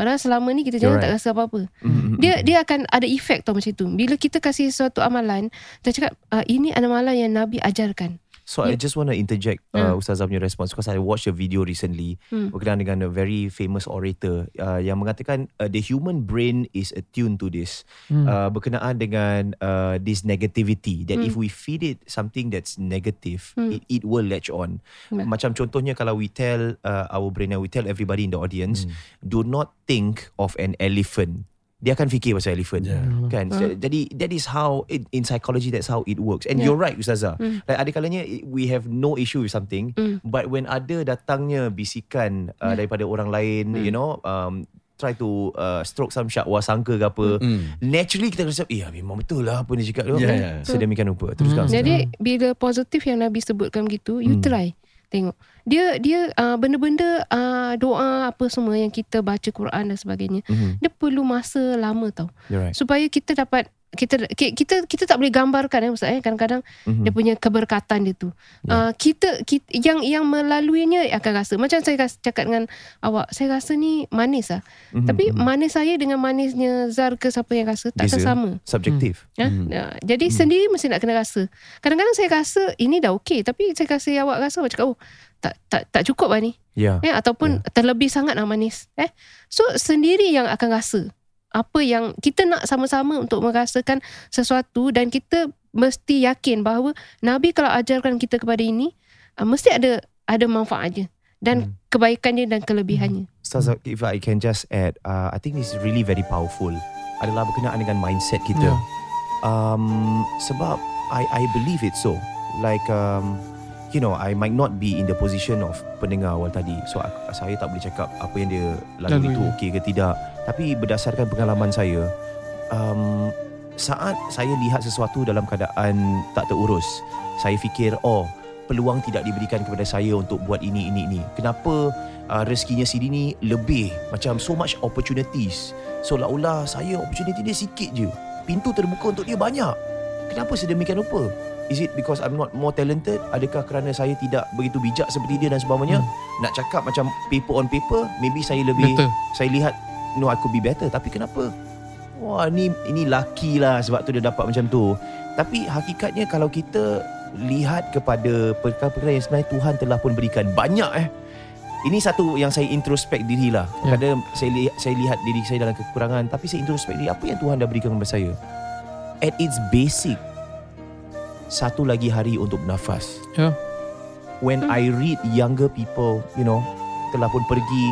Padahal selama ni kita jalan You're tak rasa apa-apa. Mhm. Dia dia akan ada efek tau macam tu. Bila kita kasih suatu amalan, kita cakap uh, ini amalan yang Nabi ajarkan. So I just want to interject uh, Ustazah punya response because I watched a video recently Hmm. berkenaan dengan a very famous orator uh, yang mengatakan uh, the human brain is attuned to this Hmm. uh, berkenaan dengan uh, this negativity that if we feed it something that's negative Hmm. it, it will latch on Ya. macam contohnya kalau we tell uh, our brain and we tell everybody in the audience do not think of an elephant dia akan fikir pasal elephant kan Ah. jadi that is how in, in psychology that's how it works and Yeah. you're right ustazah like ada kalanya we have no issue with something Mm. but when ada datangnya bisikan uh, daripada orang lain you know um try to uh, stroke some syakwa sangka ke apa Mm. naturally kita rasa eh memang betul lah apa dia cakap tu Ya, ya. sedemikian rupa teruskan Ustazah. Jadi bila positif yang Nabi sebutkan gitu, you Hmm. try. Tengok. Dia dia uh, benda-benda uh, doa apa semua yang kita baca Quran dan sebagainya. Mhm. Dia perlu masa lama tau. You're right Supaya kita dapat kita ki- kita kita tak boleh gambarkan eh Ustaz eh kadang-kadang Mhm. dia punya keberkatan dia tu. Uh, kita, kita yang yang melaluinya akan rasa macam saya cakap dengan awak saya rasa ni manis ah. Mhm, Tapi mhm. manis saya dengan manisnya Zar ke siapa yang rasa tak sama. Subjektif. Ya? Ya, jadi sendiri mesti nak kena rasa. Kadang-kadang saya rasa ini dah okey tapi saya kasi awak rasa macam oh tak tak tak cukup lah ni. Ya. Eh ataupun terlebih sangat lah manis. Eh. So sendiri yang akan rasa apa yang kita nak sama-sama untuk merasakan sesuatu dan kita mesti yakin bahawa Nabi kalau ajarkan kita kepada ini uh, mesti ada ada manfaatnya dan kebaikannya dan kelebihannya. Ustaz, if I can just add, uh, I think this is really very powerful. Adalah berkenaan dengan mindset kita. Yeah. Um, sebab I I believe it so. Like um, you know, I might not be in the position of pendengar awal tadi. So aku, saya tak boleh cakap apa yang dia lalui Lalui. itu okey ke tidak. Tapi berdasarkan pengalaman saya, um, saat saya lihat sesuatu dalam keadaan tak terurus, saya fikir, oh, peluang tidak diberikan kepada saya untuk buat ini, ini, ini. Kenapa uh, rezekinya si ni lebih? Macam so much opportunities. Seolah-olah saya opportunity dia sikit je. Pintu terbuka untuk dia banyak. Kenapa sedemikian rupa? Is it because I'm not more talented? Adakah kerana saya tidak begitu bijak seperti dia dan sebagainya? Hmm. Nak cakap macam paper on paper, maybe saya lebih Better. saya lihat no I could be better tapi kenapa wah ni ini laki lah sebab tu dia dapat macam tu tapi hakikatnya kalau kita lihat kepada perkara-perkara yang sebenarnya Tuhan telah pun berikan banyak eh ini satu yang saya introspek diri lah Ya. kadang saya, li- saya lihat diri saya dalam kekurangan tapi saya introspek diri apa yang Tuhan dah berikan kepada saya at its basic satu lagi hari untuk bernafas Ya. when I read younger people, you know, telah pun pergi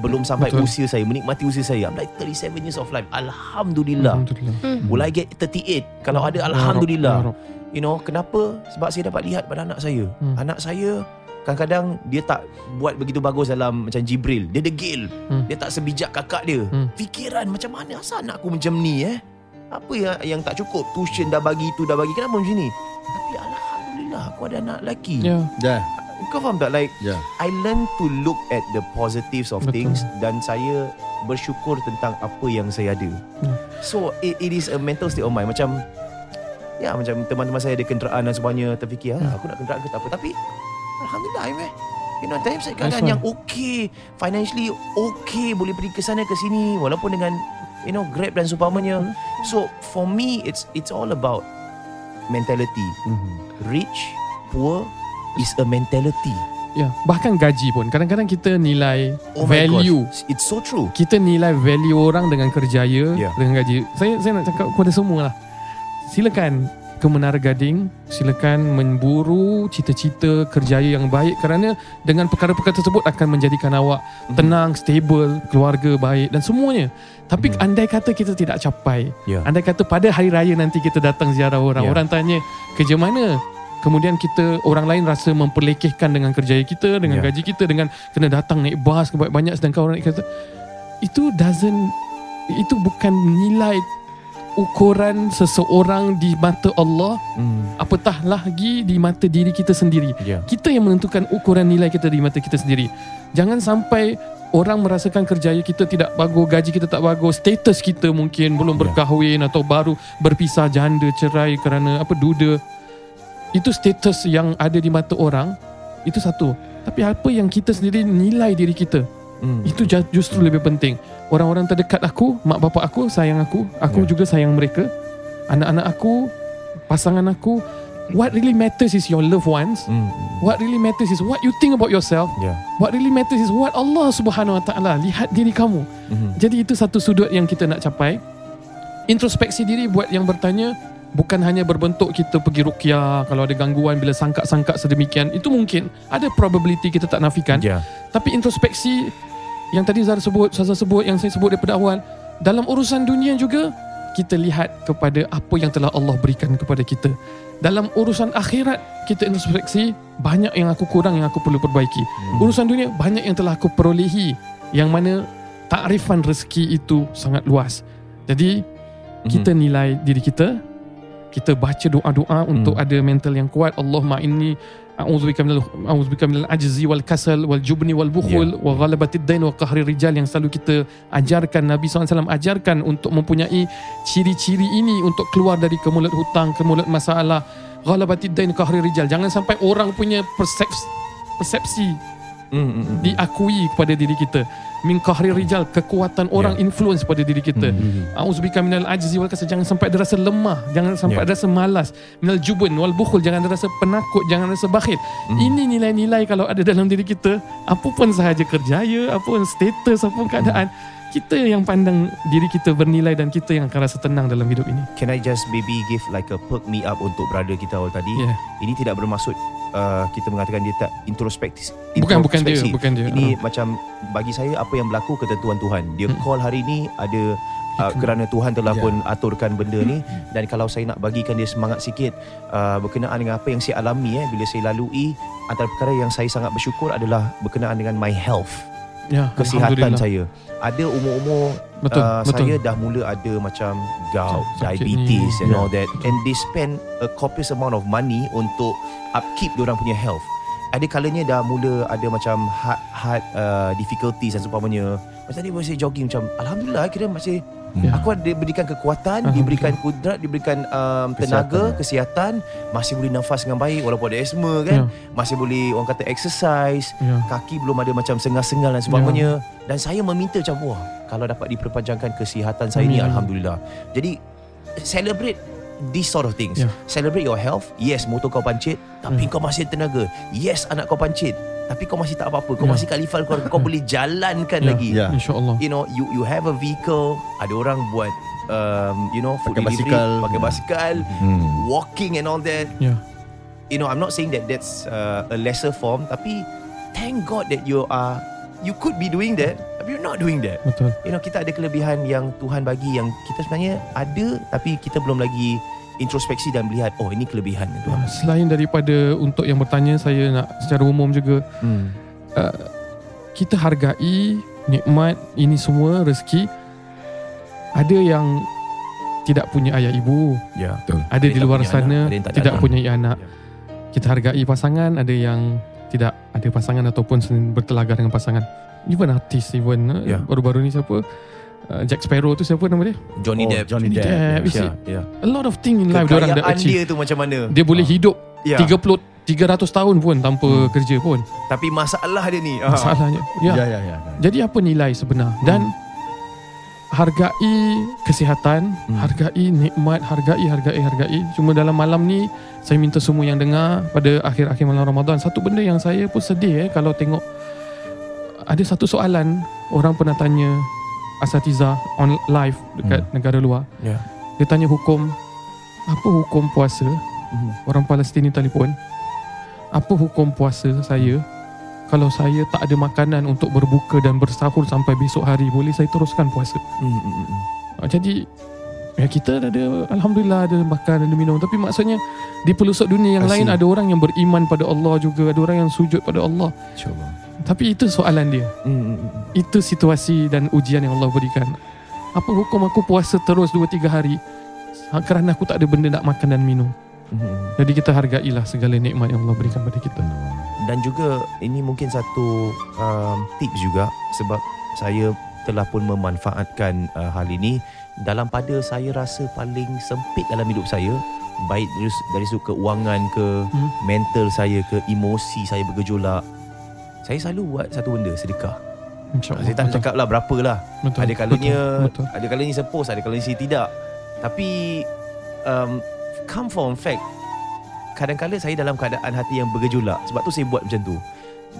belum sampai Betul. usia saya, menikmati usia saya. I'm like 37 years of life. Alhamdulillah. Alhamdulillah. Hmm. Will I get 38? Kalau ada Ya Rab, ya Alhamdulillah. Rab. You know, kenapa? Sebab saya dapat lihat pada anak saya. Hmm. Anak saya kadang-kadang dia tak buat begitu bagus dalam macam Jibril. Dia degil. Hmm. Dia tak sebijak kakak dia. Hmm. Fikiran macam mana asal anakku macam ni eh? Apa yang yang tak cukup? Tuition dah bagi, tu dah bagi. Kenapa macam ni? Tapi Alhamdulillah aku ada anak lelaki. Ya. Ya. Kau faham tak? Like Ya. I learn to look at the positives of Betul. things dan saya bersyukur tentang apa yang saya ada. Hmm. So it, it is a mental state of mind macam ya macam teman-teman saya ada kenderaan dan sebagainya terfikir ah, aku nak kenderaan ke tak apa tapi alhamdulillah eh You know, time saya keadaan That's yang okay Financially okay Boleh pergi ke sana ke sini Walaupun dengan You know Grab dan seumpamanya So for me It's it's all about Mentality Rich Poor Is a mentality Ya, bahkan gaji pun. Kadang-kadang kita nilai Oh value. gosh, It's so true. Kita nilai value orang dengan kerjaya, Ya. dengan gaji. Saya saya nak cakap kepada semua lah. Silakan ke Menara Gading, silakan memburu cita-cita kerjaya yang baik kerana dengan perkara-perkara tersebut akan menjadikan awak Mhm. tenang, stable, keluarga baik dan semuanya. Tapi andai kata kita tidak capai. Ya. andai kata pada hari raya nanti kita datang ziarah orang, Ya. orang tanya kerja mana? Kemudian kita orang lain rasa memperlekehkan dengan kerjaya kita, dengan Ya. gaji kita, dengan kena datang naik bas banyak sedangkan orang naik kereta. Itu doesn't itu bukan nilai ukuran seseorang di mata Allah Hmm. apatah lagi di mata diri kita sendiri. Ya. Kita yang menentukan ukuran nilai kita di mata kita sendiri. Jangan sampai orang merasakan kerjaya kita tidak bagus, gaji kita tak bagus, status kita mungkin belum Ya. berkahwin atau baru berpisah janda, cerai kerana apa duda. Itu status yang ada di mata orang. Itu satu. Tapi apa yang kita sendiri nilai diri kita, Hmm. itu justru lebih penting. Orang-orang terdekat aku, mak bapak aku sayang aku, aku Ya. juga sayang mereka. Anak-anak aku, pasangan aku, what really matters is your loved ones. Hmm. What really matters is what you think about yourself. Ya. What really matters is what Allah Subhanahu Wa Taala lihat diri kamu. Mhm. Jadi itu satu sudut yang kita nak capai. Introspeksi diri buat yang bertanya bukan hanya berbentuk kita pergi ruqyah kalau ada gangguan bila sangka-sangka sedemikian itu mungkin ada probability kita tak nafikan Ya. tapi introspeksi yang tadi Zara sebut, Saza sebut, yang saya sebut daripada awal, dalam urusan dunia juga kita lihat kepada apa yang telah Allah berikan kepada kita. Dalam urusan akhirat kita introspeksi banyak yang aku kurang yang aku perlu perbaiki. Urusan dunia banyak yang telah aku perolehi yang mana takrifan rezeki itu sangat luas. Jadi kita nilai diri kita kita baca doa-doa untuk ada mental yang kuat Allahumma inni minal a'udzubika minal ajzi wal kasal wal jubni wal bukhul wa ghalabatid dain wa qahri rijal yang selalu kita ajarkan. Nabi SAW ajarkan untuk mempunyai ciri-ciri ini untuk keluar dari kemulut hutang kemulut masalah. Ghalabatid dain qahri rijal. Jangan sampai orang punya persepsi persepsi Hmm, hmm, hmm. diakui kepada diri kita min qahri rijal kekuatan orang Ya. influence pada diri kita A'udzubika minal ajzi wal kasal jangan sampai ada rasa lemah jangan sampai Ya. ada rasa malas minal jubun wal bukhul jangan ada rasa penakut jangan rasa bakhil ini nilai-nilai kalau ada dalam diri kita apa pun sahaja kerjaya apa pun status apa pun keadaan kita yang pandang diri kita bernilai dan kita yang akan rasa tenang dalam hidup ini Can I just maybe give like a perk me up untuk brother kita awal tadi? Ya. Ini tidak bermaksud uh, kita mengatakan dia tak introspektif. bukan bukan dia bukan dia Ini Ah. macam bagi saya apa yang berlaku ketentuan Tuhan. Dia Hmm. call hari ni ada uh, kerana Tuhan telah Ya. pun aturkan benda ni dan kalau saya nak bagikan dia semangat sikit uh, berkenaan dengan apa yang saya alami eh bila saya lalui antara perkara yang saya sangat bersyukur adalah berkenaan dengan my health ya kesihatan saya. Ada umur-umur betul uh, betul saya dah mula ada macam gout, Sakit diabetes ni. and Ya. all that and they spend a copious amount of money untuk upkeep diorang punya health. Ada kalanya dah mula ada macam heart heart uh, difficulties dan seumpamanya. Macam tadi saya jogging macam alhamdulillah kira masih Ya. Aku ada diberikan kekuatan, diberikan kudrat, diberikan um, tenaga, kesihatan, masih boleh nafas dengan baik walaupun ada asma kan. Masih boleh orang kata exercise, ya. kaki belum ada macam sengal-sengal dan sebagainya. Dan saya meminta macam wah kalau dapat diperpanjangkan kesihatan saya ni Amin. alhamdulillah. Jadi celebrate these sort of things Ya. celebrate your health yes motor kau pancit tapi kau masih tenaga yes anak kau pancit tapi kau masih tak apa-apa kau Ya. masih kalifal kau kau boleh jalankan Ya. lagi Ya. insyaallah you know you you have a vehicle ada orang buat um, you know food Pakai delivery basikal. pakai Ya. basikal Hmm. walking and all that ya you know, I'm not saying that that's uh, a lesser form, tapi thank God that you are, you could be doing that, tapi you're not doing that. betul You know, kita ada kelebihan yang Tuhan bagi yang kita sebenarnya ada, tapi kita belum lagi introspeksi dan melihat, oh ini kelebihan Ya, Tuhan. Selain daripada untuk yang bertanya saya nak secara umum juga Hmm. uh, kita hargai nikmat ini semua rezeki ada yang tidak punya ayah ibu Ya. Betul. ada di tak luar punya sana anak, ada ada tidak anak. punya anak Ya. kita hargai pasangan ada yang tidak ada pasangan ataupun sen- bertelaga dengan pasangan even artis even uh, Ya. baru-baru ni siapa Uh, Jack Sparrow tu siapa nama dia? Johnny Oh, Depp. Johnny Depp. Depp. You see, Ya, ya. A lot of thing in life dia orang dah Kekayaan achieve. dia tu macam mana? Dia boleh hidup Ya. 30 300 tahun pun tanpa Hmm. kerja pun. Tapi masalah dia ni. ah. Masalahnya. Ya. Ya, ya, ya. Jadi apa nilai sebenar dan hargai kesihatan, Hmm. hargai nikmat, hargai hargai hargai. Cuma dalam malam ni saya minta semua yang dengar pada akhir-akhir malam Ramadan satu benda yang saya pun sedih eh kalau tengok ada satu soalan orang pernah tanya asatiza on live dekat negara luar. Ya. Dia tanya hukum apa hukum puasa? Hmm. Orang Palestin ni telefon. Apa hukum puasa saya kalau saya tak ada makanan untuk berbuka dan bersahur sampai besok hari boleh saya teruskan puasa. Hmm, hmm, hmm, hmm. Ha, jadi ya kita ada alhamdulillah ada makan ada minum tapi maksudnya di pelosok dunia yang I lain ada orang yang beriman pada Allah juga ada orang yang sujud pada Allah. InsyaAllah. Tapi itu soalan dia. Hmm. Itu situasi dan ujian yang Allah berikan. Apa hukum aku puasa terus 2 3 hari ha, kerana aku tak ada benda nak makan dan minum. Hmm, hmm. Jadi kita hargailah segala nikmat yang Allah berikan pada kita. dan juga ini mungkin satu um, tips juga sebab saya telah pun memanfaatkan uh, hal ini dalam pada saya rasa paling sempit dalam hidup saya baik dari, dari sudut keuangan ke Hmm. mental saya ke emosi saya bergejolak saya selalu buat satu benda sedekah InsyaAllah. saya tak Betul. cakap lah berapa lah Betul. ada kalanya betul, betul. ada kalanya saya post ada kalanya saya tidak tapi um, come from fact. Kadang-kadang saya dalam keadaan hati yang bergejolak sebab tu saya buat macam tu.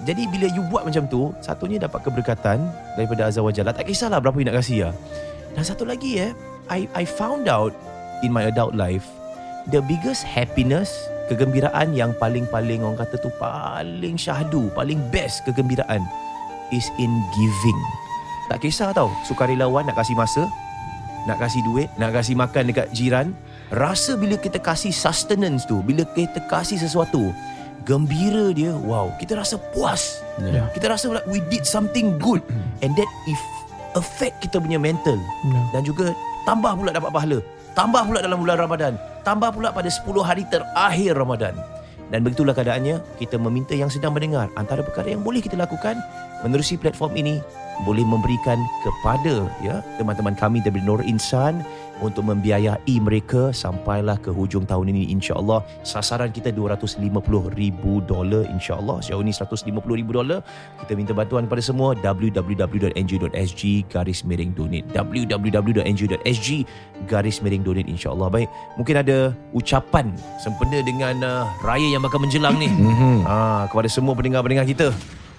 Jadi bila you buat macam tu satunya dapat keberkatan daripada Azza wa Jalla. Tak kisahlah berapa you nak kasih lah. Dan satu lagi eh I I found out in my adult life the biggest happiness kegembiraan yang paling-paling orang kata tu paling syahdu paling best kegembiraan is in giving. Tak kisah tau sukarelawan nak kasih masa nak kasih duit nak kasih makan dekat jiran rasa bila kita kasih sustenance tu bila kita kasih sesuatu gembira dia wow kita rasa puas. Ya. kita rasa like we did something good. And that if affect kita punya mental. Ya. dan juga tambah pula dapat pahala. Tambah pula dalam bulan Ramadan. Tambah pula pada 10 hari terakhir Ramadan. Dan begitulah keadaannya, kita meminta yang sedang mendengar antara perkara yang boleh kita lakukan menerusi platform ini boleh memberikan kepada ya teman-teman kami dari Nur Insan untuk membiayai mereka sampailah ke hujung tahun ini insya-Allah. Sasaran kita 250 ribu dolar insya-Allah. Sejauh ini 150 ribu dolar. Kita minta bantuan kepada semua www.ng.sg garis miring donate www.ng.sg garis miring donate insya-Allah. Baik mungkin ada ucapan sempena dengan uh, raya yang bakal menjelang ni. Mhm. ah kepada semua pendengar-pendengar kita.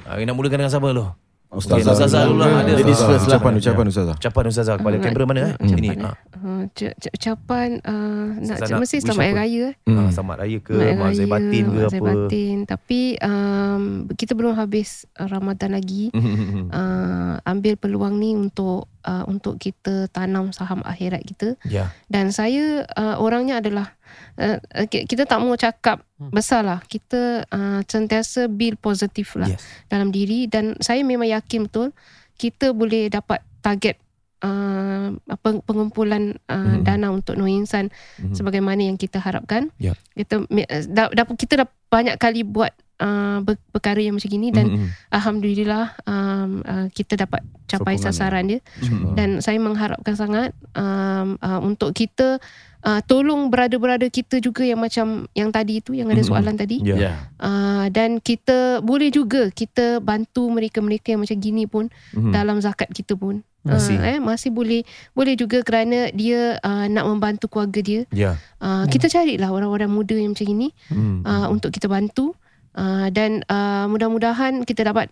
Ah, nak mulakan dengan siapa dulu Ustazah. Ustazah, Ustazah dulu lah ada. Ladies first lah. Ucapan, ucapan Ustazah. ucapan Ustazah. Kepada Ah, kamera mana eh? Ini ah Uh, c- c- ucapan uh, nak nak mesti selamat Hari? Raya eh. Ah, Hmm. selamat raya ke saya batin ke apa? Batin. Tapi um, kita belum habis uh, Ramadan lagi. Hmm. uh, Ambil peluang ni untuk uh, Untuk kita tanam saham akhirat kita. Ya. Dan saya uh, orangnya adalah uh, uh, ki- Kita tak mau cakap besar lah Kita uh, sentiasa build positif lah yes dalam diri dan saya memang yakin betul kita boleh dapat target uh, peng- pengumpulan uh, Mhm. dana untuk Nur Insan Mhm. sebagaimana yang kita harapkan. Yap. Kita dah, dah, kita dah banyak kali buat uh, perkara yang macam ini dan Mhm. alhamdulillah um, uh, kita dapat capai Sokongan. sasaran dia Mhm. dan saya mengharapkan sangat um, uh, untuk kita uh, tolong berada-berada kita juga yang macam yang tadi itu yang ada Mhm. soalan tadi ya Ya. Uh, dan kita boleh juga kita bantu mereka-mereka yang macam gini pun Mhm. dalam zakat kita pun. Masih. Uh, eh, masih boleh boleh juga kerana dia uh, nak membantu keluarga dia. ya Uh, Kita carilah orang-orang muda yang macam ini Mhm. uh, untuk kita bantu. Uh, dan uh, mudah-mudahan kita dapat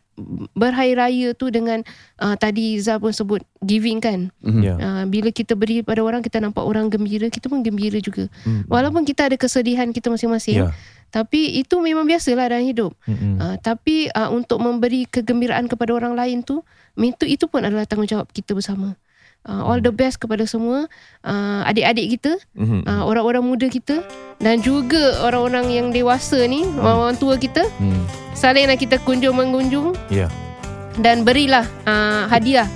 berhari raya tu dengan uh, tadi Zal pun sebut giving kan. Mhm. ya Uh, bila kita beri pada orang kita nampak orang gembira, kita pun gembira juga. Mhm. Walaupun kita ada kesedihan kita masing-masing, ya tapi itu memang biasalah dalam hidup. Mhm. Uh, tapi uh, untuk memberi kegembiraan kepada orang lain tu, itu itu pun adalah tanggungjawab kita bersama. Uh, all the best kepada semua uh, adik-adik kita, Mhm. uh, orang-orang muda kita dan juga orang-orang yang dewasa ni, orang-orang tua kita. Hmm. Salinglah kita kunjung mengunjung ya dan berilah uh, hadiah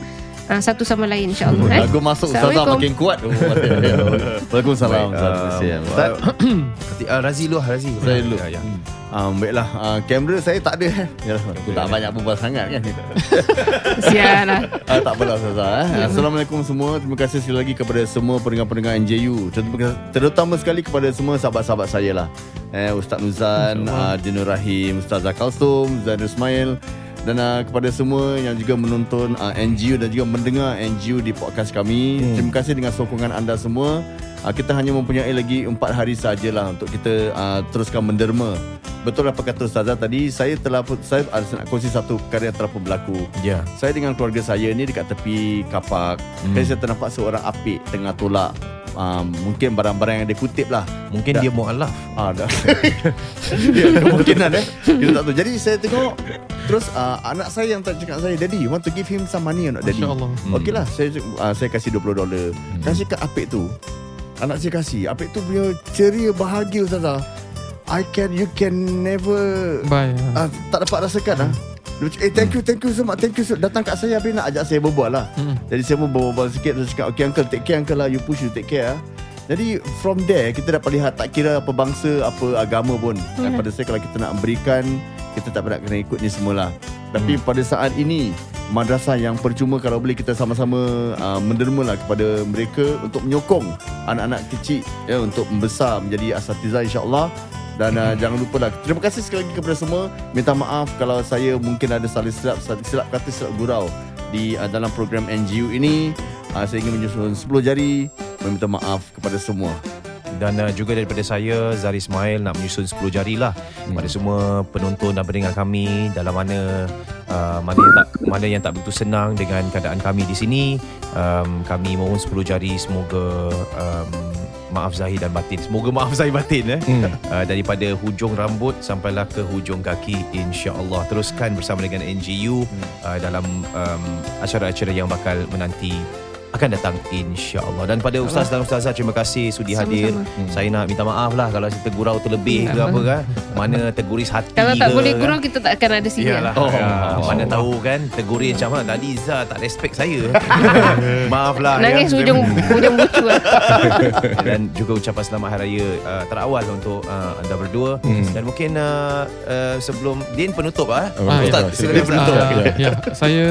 uh, satu sama lain insya-Allah eh. Lagu masuk Ustazah makin kuat. Oh, Waalaikumsalam Ustaz. uh, Kesian. Ustaz. uh, Nanti, uh, Razi dulu Razi Saya dulu. ya, ya. Um, baiklah, uh, kamera saya tak ada. eh. Yalah, aku tak banyak berbual sangat kan. Sialah. Ah, tak apalah Ustazah eh. Assalamualaikum semua Terima kasih sekali lagi kepada semua pendengar-pendengar NJU Terutama, sekali kepada semua sahabat-sahabat saya lah eh, Ustaz Nuzan, uh, Dinur Rahim, Ustaz Zakalsum, Zainul Ismail dan uh, kepada semua yang juga menonton uh, NGU dan juga mendengar NGU di podcast kami hmm. Terima kasih dengan sokongan anda semua uh, Kita hanya mempunyai lagi 4 hari sajalah Untuk kita uh, teruskan menderma Betul apa kata Ustazah tadi Saya telah Saya ada nak kongsi satu perkara yang telah pun berlaku ya saya dengan keluarga saya ni dekat tepi kapak. Hmm. Saya ternampak seorang apik tengah tolak um, mungkin barang-barang yang dia kutip lah. mungkin Dah. dia mualaf Ah, dah. ya, kemungkinan eh. Kita tak tahu. Jadi saya tengok terus uh, anak saya yang tak cakap saya, "Daddy, you want to give him some money or not, Daddy?" Masya-Allah. Okey lah, saya uh, saya kasih 20 dolar. Kasih kat apik tu. Anak saya kasih. Apik tu punya ceria bahagia Ustazah. I can you can never Bye. ah, tak dapat rasakan ah. Cakap, eh thank you thank you so much thank you so datang kat saya habis nak ajak saya berbual lah. Hmm. Jadi saya pun berbual sikit Terus cakap Okay uncle take care uncle lah You push you take care lah Jadi from there Kita dapat lihat Tak kira apa bangsa Apa agama pun Dan pada saya Kalau kita nak berikan Kita tak pernah kena ikut ni semualah Tapi pada saat ini Madrasah yang percuma Kalau boleh kita sama-sama uh, Menderma lah kepada mereka Untuk menyokong Anak-anak kecil ya Untuk membesar Menjadi asatiza insyaAllah. Dan uh, jangan lupa lah Terima kasih sekali lagi kepada semua. Minta maaf kalau saya mungkin ada salah silap Silap kata silap gurau Di uh, dalam program NGU ini. Uh, Saya ingin menyusun 10 jari Meminta maaf kepada semua dan uh, juga daripada saya Zari Ismail nak menyusun 10 jari lah hmm. pada semua penonton dan pendengar kami dalam mana uh, mana yang tak mana yang tak begitu senang dengan keadaan kami di sini um, kami mohon 10 jari semoga um, maaf zahir dan batin semoga maaf zahir batin eh hmm. uh, daripada hujung rambut sampailah ke hujung kaki insya-Allah teruskan bersama dengan NGU hmm. uh, dalam um, acara-acara yang bakal menanti akan datang insya-Allah. Dan pada ustaz dan ustazah terima kasih sudi hadir. Sama-sama. Saya nak minta maaf lah kalau saya tergurau terlebih ke apa kan. Mana terguris hati Kalau tak ke, boleh kan. gurau kita tak akan ada sini. Iyalah. lah. Oh, ya, mana tahu kan tegurin macam mana tadi Izzah tak respect saya. Maaf lah. Nangis ya. ujung ujung bucu lah. dan juga ucapan selamat hari raya uh, terawal untuk uh, anda berdua Hmm. dan mungkin uh, uh, sebelum Din penutup ah. Ah, Ustaz ya, silakan penutup. Ah, ya. ya, saya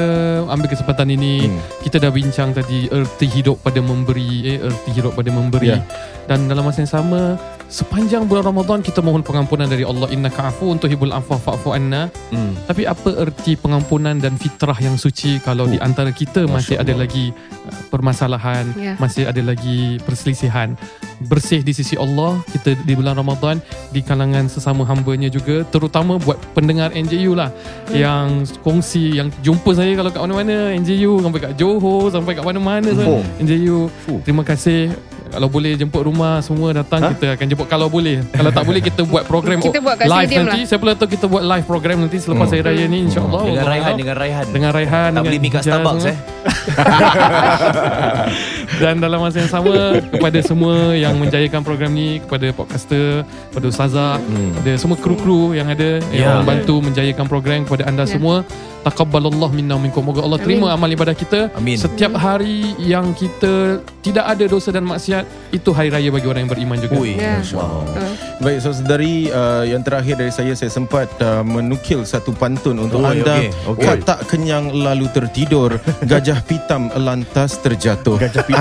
ambil kesempatan ini Hmm. kita dah bincang tadi erti hidup pada memberi, eh, erti hidup pada memberi. Ya. Dan dalam masa yang sama sepanjang bulan Ramadan kita mohon pengampunan dari Allah innaka afu untuk hibul afwa fa'fu anna. Hmm. Tapi apa erti pengampunan dan fitrah yang suci kalau di antara kita masih ada lagi uh, permasalahan, Ya. masih ada lagi perselisihan. Bersih di sisi Allah kita di bulan Ramadan di kalangan sesama hambanya juga terutama buat pendengar NJU lah yang kongsi yang jumpa saya kalau kat mana-mana NJU sampai kat Johor sampai kat mana-mana Oh. NJU Fuh. terima kasih kalau boleh jemput rumah semua datang Ha? kita akan jemput kalau boleh kalau tak boleh kita buat program Kita buat kat live nanti lah. saya pula tahu kita buat live program nanti selepas Hmm. hari raya ni insyaallah Dengan Allah Raihan dengan Raihan. dengan Raihan tak beli mi kat Starbucks eh. dan dalam masa yang sama kepada semua yang menjayakan program ni kepada podcaster kepada ustazah kepada semua kru-kru yang ada Ya. yang membantu menjayakan program kepada anda Ya. semua taqabbalallahu minna minkum moga Allah Amin. terima amal ibadah kita Amin. setiap hari yang kita tidak ada dosa dan maksiat itu hari raya bagi orang yang beriman juga Ui, Ya. wow. Uh, Baik saudari uh, yang terakhir dari saya saya sempat uh, menukil satu pantun untuk Oi, anda. okey. Kau tak kenyang lalu tertidur, gajah pitam lantas terjatuh. Gajah pitam.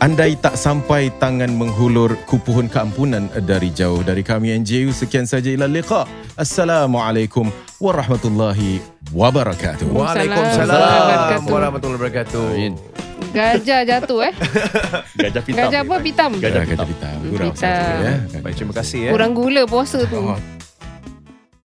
Andai tak sampai tangan menghulur ku pohon keampunan dari jauh dari kami NJU sekian saja ila liqa. Assalamualaikum warahmatullahi wabarakatuh. Waalaikumsalam warahmatullahi wabarakatuh. gajah jatuh eh. Gajah pitam. Gajah apa? Pitam. Gajah pitam. Gurau Pitam. saja, ya. Baik terima kasih ya. Kurang gula puasa tu. Oh,